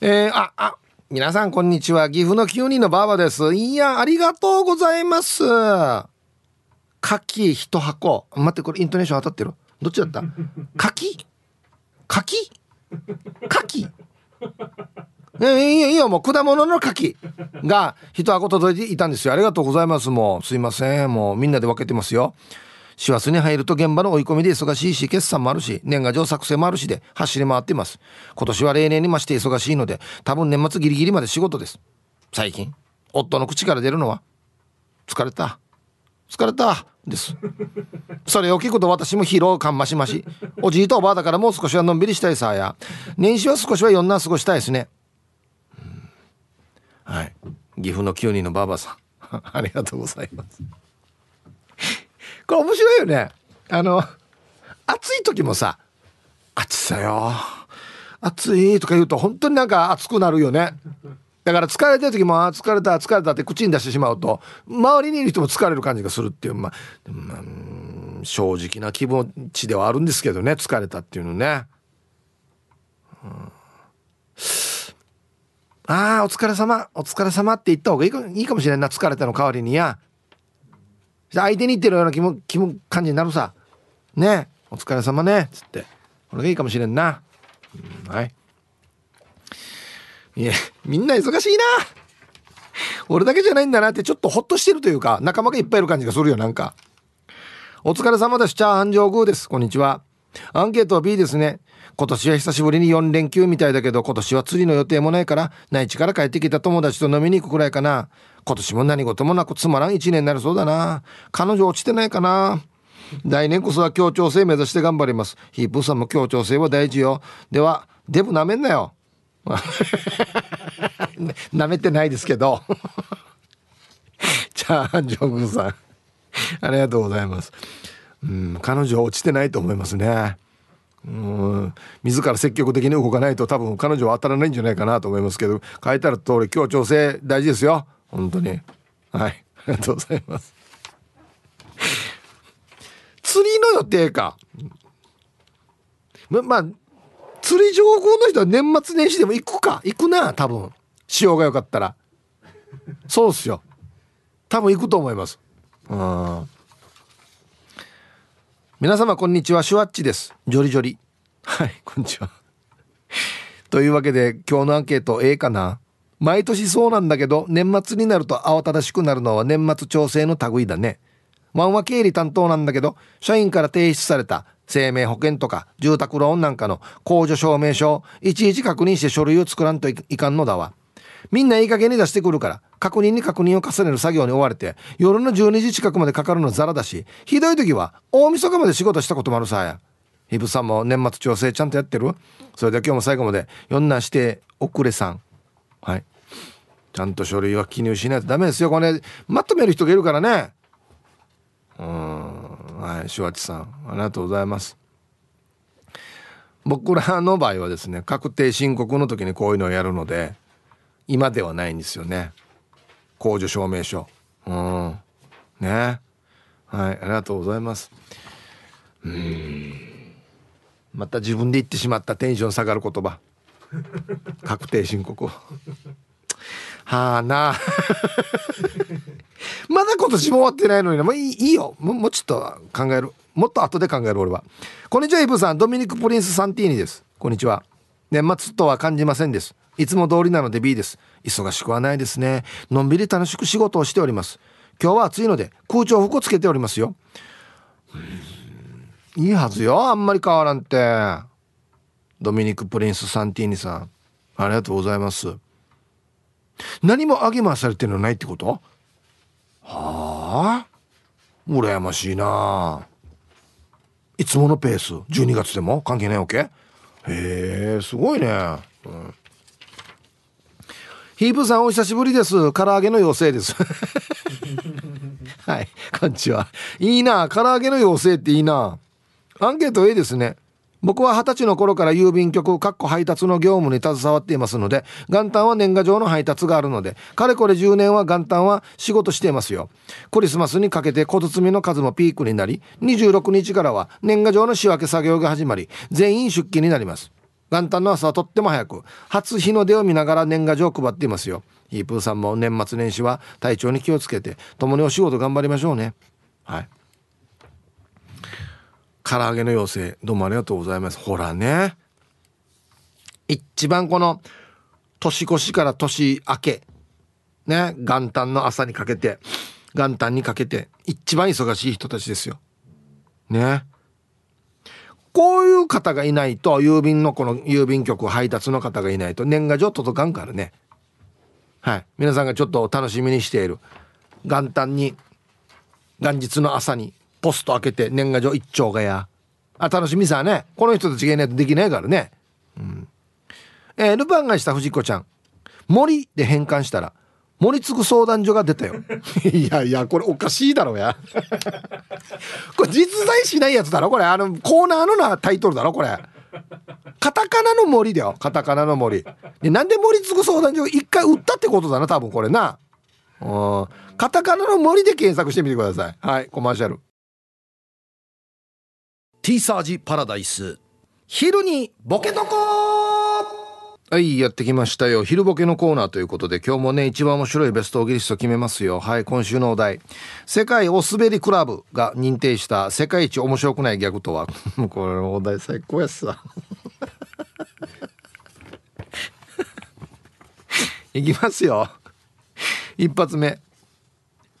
えー、ああ皆さんこんにちは。岐阜の9人のばあばです。いやありがとうございます。牡蠣一箱。待ってこれイントネーション当たってる？どっちだった？牡蠣牡蠣牡蠣いいよいいよもう果物の柿が一箱届いていたんですよ。ありがとうございます。もうすいません。もうみんなで分けてますよ師走に入ると現場の追い込みで忙しいし決算もあるし年賀状作成もあるしで走り回っています。今年は例年に増して忙しいので多分年末ギリギリまで仕事です。最近夫の口から出るのは疲れた。疲れた。です。それを聞くと私も疲労感増し増し。おじいとおばあだからもう少しはのんびりしたいさや。年始は少しは4な過ごしたいですね、はい。岐阜の9人のばあばさん。ありがとうございます。これ面白いよねあの暑い時もさ暑さよ暑いとか言うと本当になんか暑くなるよねだから疲れてる時も「あ疲れた疲れた」って口に出してしまうと周りにいる人も疲れる感じがするっていうまあ、まあ、正直な気持ちではあるんですけどね疲れたっていうのね。うん、ああお疲れ様お疲れ様って言った方がいいかもしれんな疲れたの代わりにや。相手に言ってるような気も気も感じになるさ。ねお疲れ様ねつってこれがいいかもしれんな。うん、はい。いや、みんな忙しいな。俺だけじゃないんだなってちょっとホッとしてるというか、仲間がいっぱいいる感じがするよ、なんか。お疲れ様です。チャーハン上宮です。こんにちは。アンケートは B ですね。今年は久しぶりに4連休みたいだけど、今年は釣りの予定もないから、内地から帰ってきた友達と飲みに行くくらいかな。今年も何事もなくつまらん1年になりそうだな。彼女落ちてないかな。来年こそは協調性目指して頑張ります。ヒープーさんも協調性は大事よ。では、デブなめんなよ。なめてないですけど チャーハンジョンさんありがとうございますうん彼女落ちてないと思いますねうん。自ら積極的に動かないと多分彼女は当たらないんじゃないかなと思いますけど書いてある通り協調性大事ですよ。本当に。はい。ありがとうございます。釣りの予定か。まあ釣り情報の人は年末年始でも行くか。行くな多分。潮が良かったら。そうっすよ。多分行くと思います。うん。皆様こんにちは。シュワッチです。ジョリジョリ。はいこんにちは。というわけで今日のアンケート A かな？毎年そうなんだけど年末になると慌ただしくなるのは年末調整の類だね。ワンは経理担当なんだけど社員から提出された生命保険とか住宅ローンなんかの控除証明書をいちいち確認して書類を作らんといかんのだわ。みんないい加減に出してくるから確認に確認を重ねる作業に追われて夜の12時近くまでかかるのザラだしひどい時は大晦日まで仕事したこともあるさや。ヒブさんも年末調整ちゃんとやってる？それでは今日も最後まで読んなして遅れさん。はい。ちゃんと書類は記入しないとダメですよ。これ、ね、まとめる人がいるからね。うん。はい。シュワチさん。ありがとうございます。僕らの場合はですね、確定申告の時にこういうのをやるので、今ではないんですよね。控除証明書。うん。ね。はい。ありがとうございます。うん。また自分で言ってしまったテンション下がる言葉。確定申告。はあな まだ今年も終わってないのにもういいよももうちょっと考えるもっと後で考える俺はこんにちはイブさんドミニク・プリンス・サンティーニですこんにちは年末とは感じませんですいつも通りなので B です。忙しくはないですね。のんびり楽しく仕事をしております。今日は暑いので空調服をつけておりますよ。いいはずよあんまり変わらんって。ドミニク・プリンス・サンティーニさん。ありがとうございます。何も揚げ回されてるのないってこと？はあ？羨ましいな。いつものペース。12月でも？関係ないわけ？へえすごいね、うん、ヒープさんお久しぶりです。唐揚げの妖精です。はいこんにちは。いいな。唐揚げの妖精っていいな。アンケート A ですね。僕は二十歳の頃から郵便局かっこ配達の業務に携わっていますので元旦は年賀状の配達があるのでかれこれ10年は元旦は仕事していますよ。クリスマスにかけて小包の数もピークになり26日からは年賀状の仕分け作業が始まり全員出勤になります元旦の朝はとっても早く。初日の出を見ながら年賀状を配っていますよ。ヒープーさんも年末年始は体調に気をつけて共にお仕事頑張りましょうね。はい。唐揚げの妖精どうもありがとうございます。ほらね。一番この年越しから年明けね元旦の朝にかけて元旦にかけて一番忙しい人たちですよ。ね。こういう方がいないと郵便のこの郵便局配達の方がいないと年賀状届かんからね。はい。皆さんがちょっと楽しみにしている。元旦に元日の朝にポスト開けて年賀状一丁がや。あ楽しみさね。この人たちがいないとできないからね。うん。えー、ルパンがした藤子ちゃん。森で変換したら森次相談所が出たよ。いやいやこれおかしいだろうや。これ実在しないやつだろこれ。あのコーナーのなタイトルだろこれ。カタカナの森だよ。カタカナの森。でなんで森次相談所一回売ったってことだな多分これな。うん。カタカナの森で検索してみてください。はいコマーシャル。ティーサージパラダイス。昼にボケとこはいやってきましたよ。昼ボケのコーナーということで今日もね一番面白いベストオギリスト決めますよ。はい今週のお題。世界おすべりクラブが認定した世界一面白くないギャグとは？これお題最高やさ いきますよ。一発目。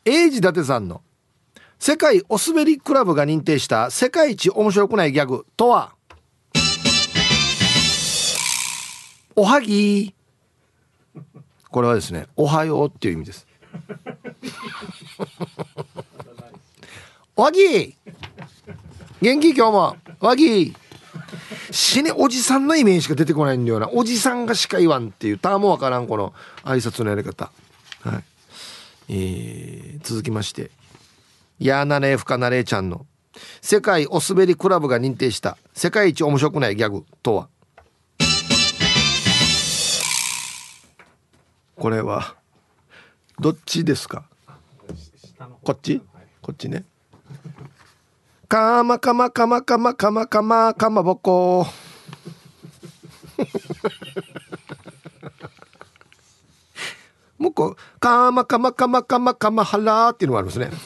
英治伊達さんの世界おすべりクラブが認定した世界一面白くないギャグとは？おはぎ。これはですねおはようっていう意味です。おはぎ。元気？今日も。おはぎ。死ねおじさんのイメージしか出てこないんだよな。おじさんがしか言わんっていう。たもわからんこの挨拶のやり方。はい。えー、続きまして。やーなれふかなれちゃんの。世界おすべりクラブが認定した。世界一面白くないギャグとは？これは。どっちですか？こっち？こっちね。かまかまかまかまかまかまかまぼこ。もうこうかまかまかまかまかまはらっていうのがありますね。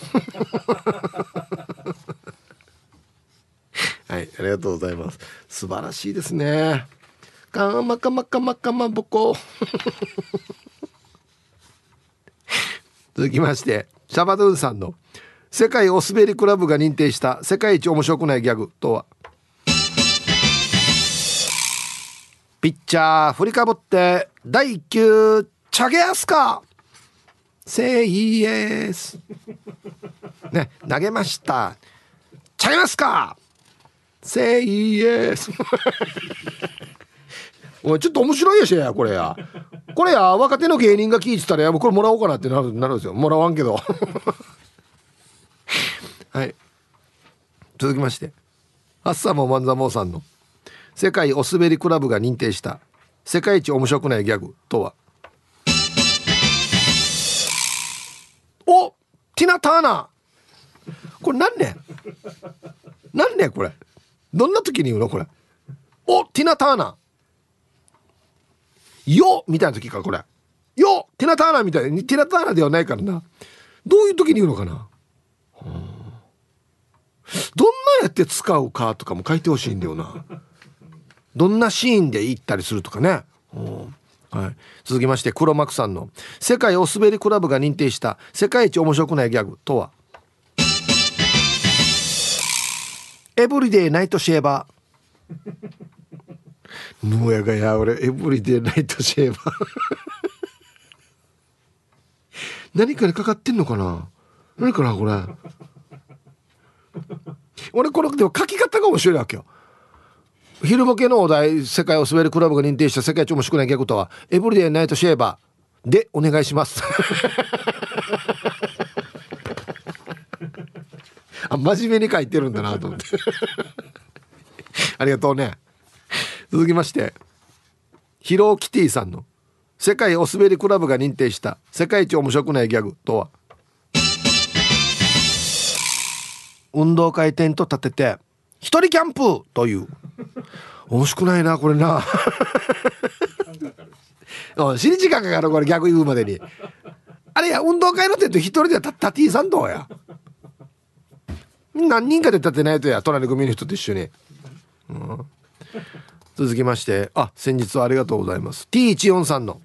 はいありがとうございます。素晴らしいですね。かまかまかまかまぼこ。続きましてシャバドゥンさんの世界おすべりクラブが認定した世界一面白くないギャグとは？ピッチャー振りかぶって第1球チャゲアスカ。セイエス。ね投げました。チャゲますかセイエス。おいちょっと面白いやしやこれや。これや若手の芸人が聞いてたらやこれもらおうかなってなるなるんですよ。もらわんけど。はい。続きまして。ハッサモマンザモさんの。世界おすべりクラブが認定した。世界一面白くないギャグとは。おティナ・ターナー。これ何年何年これ。どんな時に言うのこれ。おティナ・ターナー。よみたいな時かこれ。よティナ・ターナーみたいにティナ・ターナーではないからな。どういう時に言うのかな、どんなやって使うかとかも書いてほしいんだよな。どんなシーンで行ったりするとかね、はい、続きまして黒幕さんの「世界おすべりクラブが認定した世界一面白くないギャグ」とは「エブリデイナイトシェーバー」ぬやがや俺エブリデイナイトシェーバー何かにかかってん。のかな何かなこれ俺このでも書き方が面白いわけよ昼ボケのお題世界を滑るクラブが認定した世界一面白くないギャグとはエブリデイナイトシェーバーでお願いしますあ真面目に書いてるん。だなと思ってありがとうね続きましてヒローキティさんの世界おすべりクラブが認定した世界一面白くないギャグとは？運動会テント立てて一人キャンプという。面白くないなこれな。死に時間かかるこれ逆言うまでに。あれや運動会のテント一人で立っていさんどうや？何人かで立てないとや隣組の人と一緒に、うん。続きましてあ先日はありがとうございます。T143 の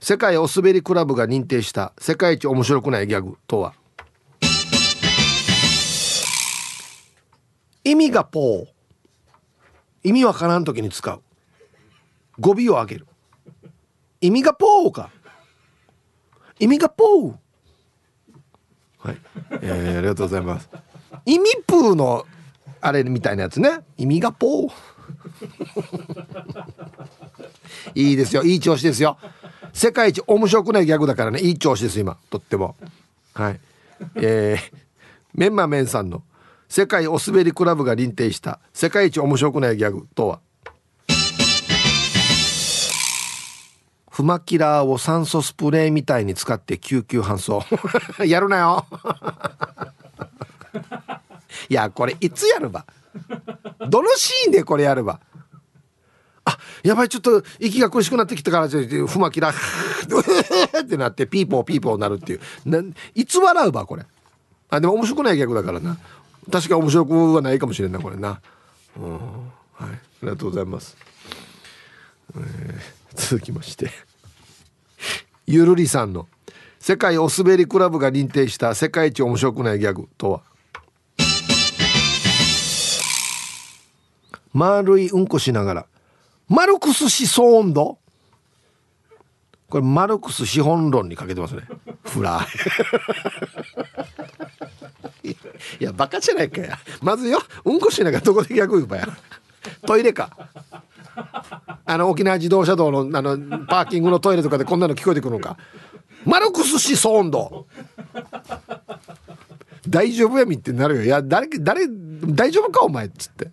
世界おすべりクラブが認定した世界一面白くないギャグとは？意味がポー。意味わからん時に使う。語尾を上げる。意味がポーか。意味がポー。はい、えー、ありがとうございます。意味プーのあれみたいなやつね。意味がポー。いいですよ。いい調子ですよ。世界一面白くないギャグだからね。いい調子です今。とっても。はい。えー、メンマメンさんの世界お滑りクラブが認定した世界一面白くないギャグとは？フマキラーを酸素スプレーみたいに使って救急搬送。やるなよ。いやこれいつやるば？どのシーンでこれやれば？あやばいちょっと息が苦しくなってきたからフマキラー ってなってピーポーピーポーなるっていう。ないつ笑うばこれ？あでも面白くない逆だからな。確か面白くはないかもしれんなこれな。うん。はい。ありがとうございます、えー、続きまして。ゆるりさんの世界お滑りクラブが認定した世界一面白くないギャグとは？丸いうんこしながら。マルクス思想温度？これマルクス資本論にかけてますね。フライいやバカじゃないかや。まずようんこしながらどこで逆言うばや。トイレか。あの沖縄自動車道のあのパーキングのトイレとかでこんなの聞こえてくるのか。マルクス思想温度。大丈夫やみってなるよ。いや誰誰大丈夫かお前っつって。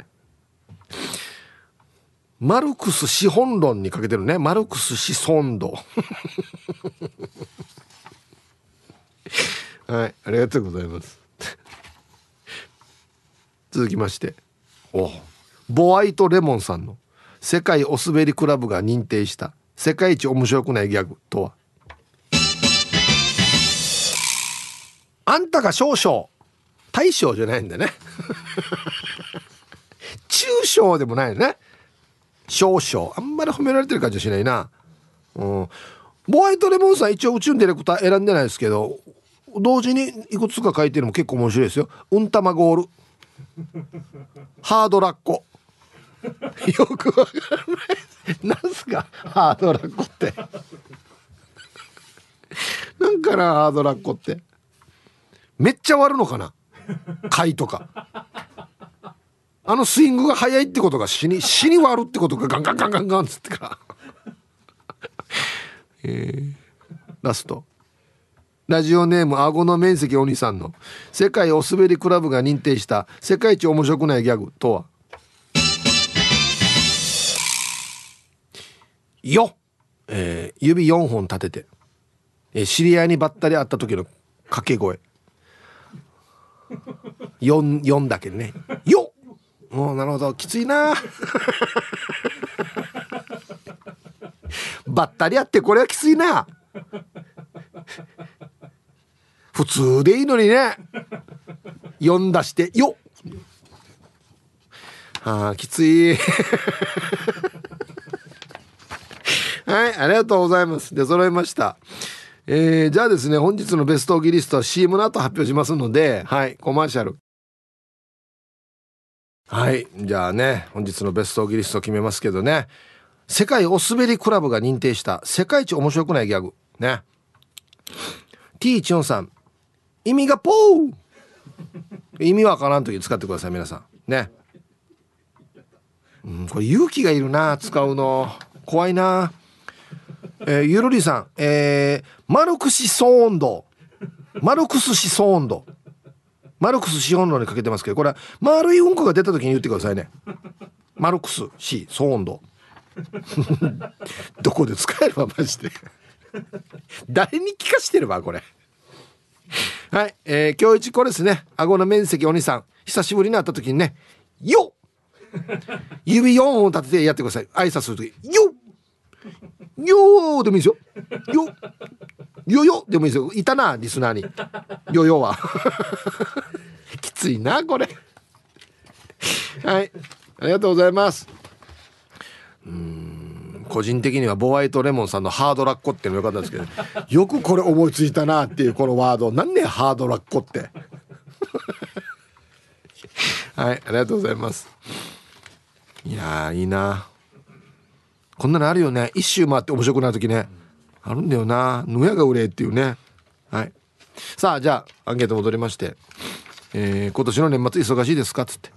マルクス資本論にかけてるね。マルクス資本度 はいありがとうございます。続きまして。お。ボアイトレモンさんの世界お滑りクラブが認定した世界一面白くないギャグとは？あんたが少々大将じゃないんだね中小でもないよね。少々。あんまり褒められてる感じはしないな。うん。ボワイトレモンさん一応宇宙ディレクター選んでないですけど同時にいくつか書いてるのも結構面白いですよ。うんたまゴール。ハードラッコ。よくわからない。なんすか？ハードラッコって。なんかなハードラッコって？めっちゃ割るのかな？貝とか。あのスイングが速いってことが死に 死に割るってことがガンガンガンガンガンっつってか。ら えー、ラスト。ラジオネーム顎の面積お兄さんの。世界お滑りクラブが認定した。世界一面白くないギャグとは？よ、えー、指4本立てて、えー、知り合いにばったり会った時の掛け声。4, 4だけね「よもうなるほど。きついな。ばったり会ってこれはきついな。普通でいいのにね。4出して「よ。ああきつい。はいありがとうございます。で揃いました。えー、じゃあですね本日のベストギリストは CM の後発表しますのではいコマーシャル。はい。じゃあね本日のベストギリスト決めますけどね。世界お滑りクラブが認定した世界一面白くないギャグ。ね。T14 さん。意味がポー。意味わからん時使ってください皆さん。ね。うんこれ勇気がいるな使うの。怖いな。えー、ゆるりさん、えー、マルクス思想度マルクス思想度マルクス資本論にかけてますけどこれは丸いうんこが出た時に言ってくださいね。マルクス思想度。どこで使えるわマジで。誰に聞かしてるわこれ。はい、えー、今日一これですね。顎の面積お兄さん。久しぶりに会った時にね「よ指4本立ててやってください。挨拶する時「よよーでもいいですよ。よ、よよでもいいですよ。いたな、リスナーに。よよは。ついな、これ。はい。ありがとうございます。うん、個人的にはボワイトレモンさんのハードラッコっていうのよかったんですけど、よくこれ思いついたなっていうこのワード。なんでハードラッコって？はい、ありがとうございます。いやいいな。こんなのあるよね一周回って面白くなる時ねあるんだよなぬやが売れっていうねはいさあじゃあアンケート戻りまして、えー、今年の年末忙しいですか？っつって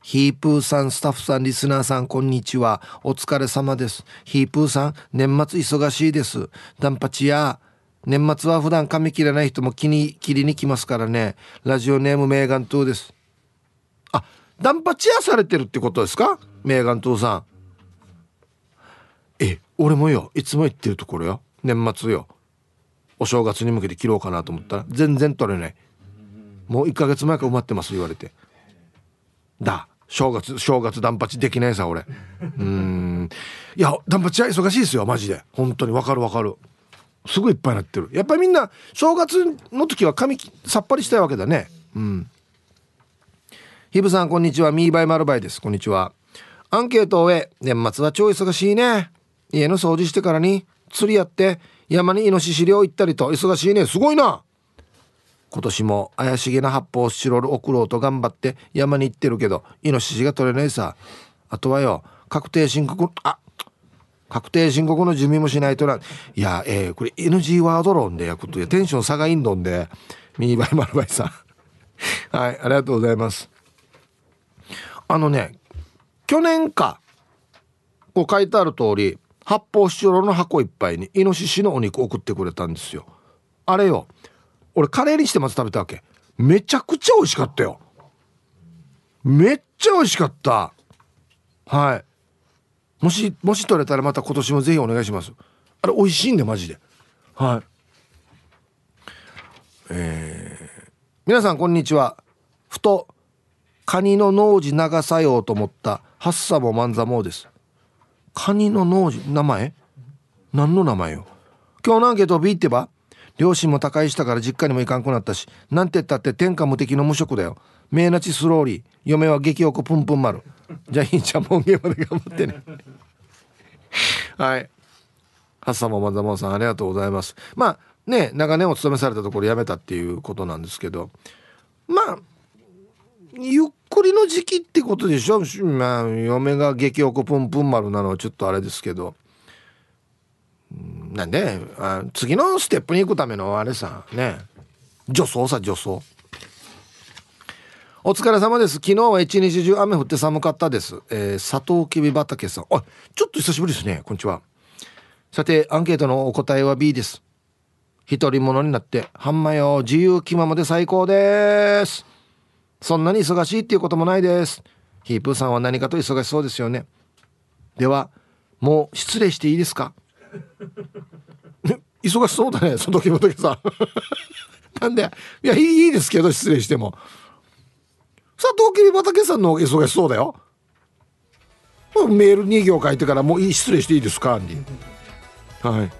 ヒープーさん、スタッフさん、リスナーさん、こんにちは。お疲れ様です。ヒープーさん、年末忙しいです。ダンパチや、年末は普段髪切れない人も気に切りに来ますからね。ラジオネームメーガントゥーです。あ、ダンパチ屋されてるってことですか？メーガントゥーさん。え、俺もよ。いつも行ってるところよ。年末よ。お正月に向けて切ろうかなと思ったら、全然取れない。もう1ヶ月前から埋まってます言われて。だ。正月正月ダンパチできないさ俺。うん。いやダンパチは忙しいですよマジで。本当に。わかるわかる。すぐいいっぱいになってる。やっぱりみんな正月の時は髪さっぱりしたいわけだね。うん。ヒブさんこんにちは。ミーバイマルバイです。こんにちは。アンケートを終え年末は超忙しいね。家の掃除してからに釣りやって山にイノシシ漁行ったりと。忙しいね。すごいな。今年も怪しげな発泡スチロール送ろうと頑張って山に行ってるけどイノシシが取れないさ。あとはよ確定申告あ確定申告の準備もしないとな。いやえー、これ NG ワード論でやくとテンション差がいんどんで。ミニバイマルバイさん。はいありがとうございます。あのね去年かこう書いてある通り発泡スチロールの箱いっぱいにイノシシのお肉送ってくれたんですよ。あれよ俺カレーにしてまず食べたわけ。めちゃくちゃ美味しかったよ。めっちゃ美味しかった。はい。もしもし取れたらまた今年もぜひお願いします。あれ美味しいんでマジで。はい。えー、皆さんこんにちは。ふとカニの農事流さようと思った。ハッサモマンザモーです。カニの農事名前？何の名前よ？今日のアンケート B ってば。両親も高いしたから実家にも行かんくなったしなんて言ったって天下無敵の無職だよ。名なちスローリー。嫁は激おこプンプン丸。じゃあいいちゃんもんげまで頑張ってね。はい。ハッサモマザモンさんありがとうございます。まあね長年お勤めされたところ辞めたっていうことなんですけど。まあゆっくりの時期ってことでしょ？まあ嫁が激おこプンプン丸なのはちょっとあれですけど。なんであ次のステップに行くためのあれさね。助走さ助走。お疲れ様です。昨日は一日中雨降って寒かったです、えー、サトウキビ畑さん。あちょっと久しぶりですね。こんにちは。さてアンケートのお答えは B です。一人者になってハンマよ自由気ままで最高です。そんなに忙しいっていうこともないです。ヒープーさんは何かと忙しそうですよね。ではもう失礼していいですか？忙しそうだねその時仏さ。ん なんでいやいいですけど失礼しても。佐藤桐畑さんの忙しそうだよ。メール2行書いてからもういい失礼していいですかに。はい。あ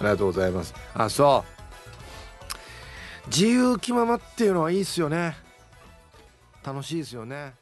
りがとうございます。あそう。自由気ままっていうのはいいっすよね。楽しいですよね。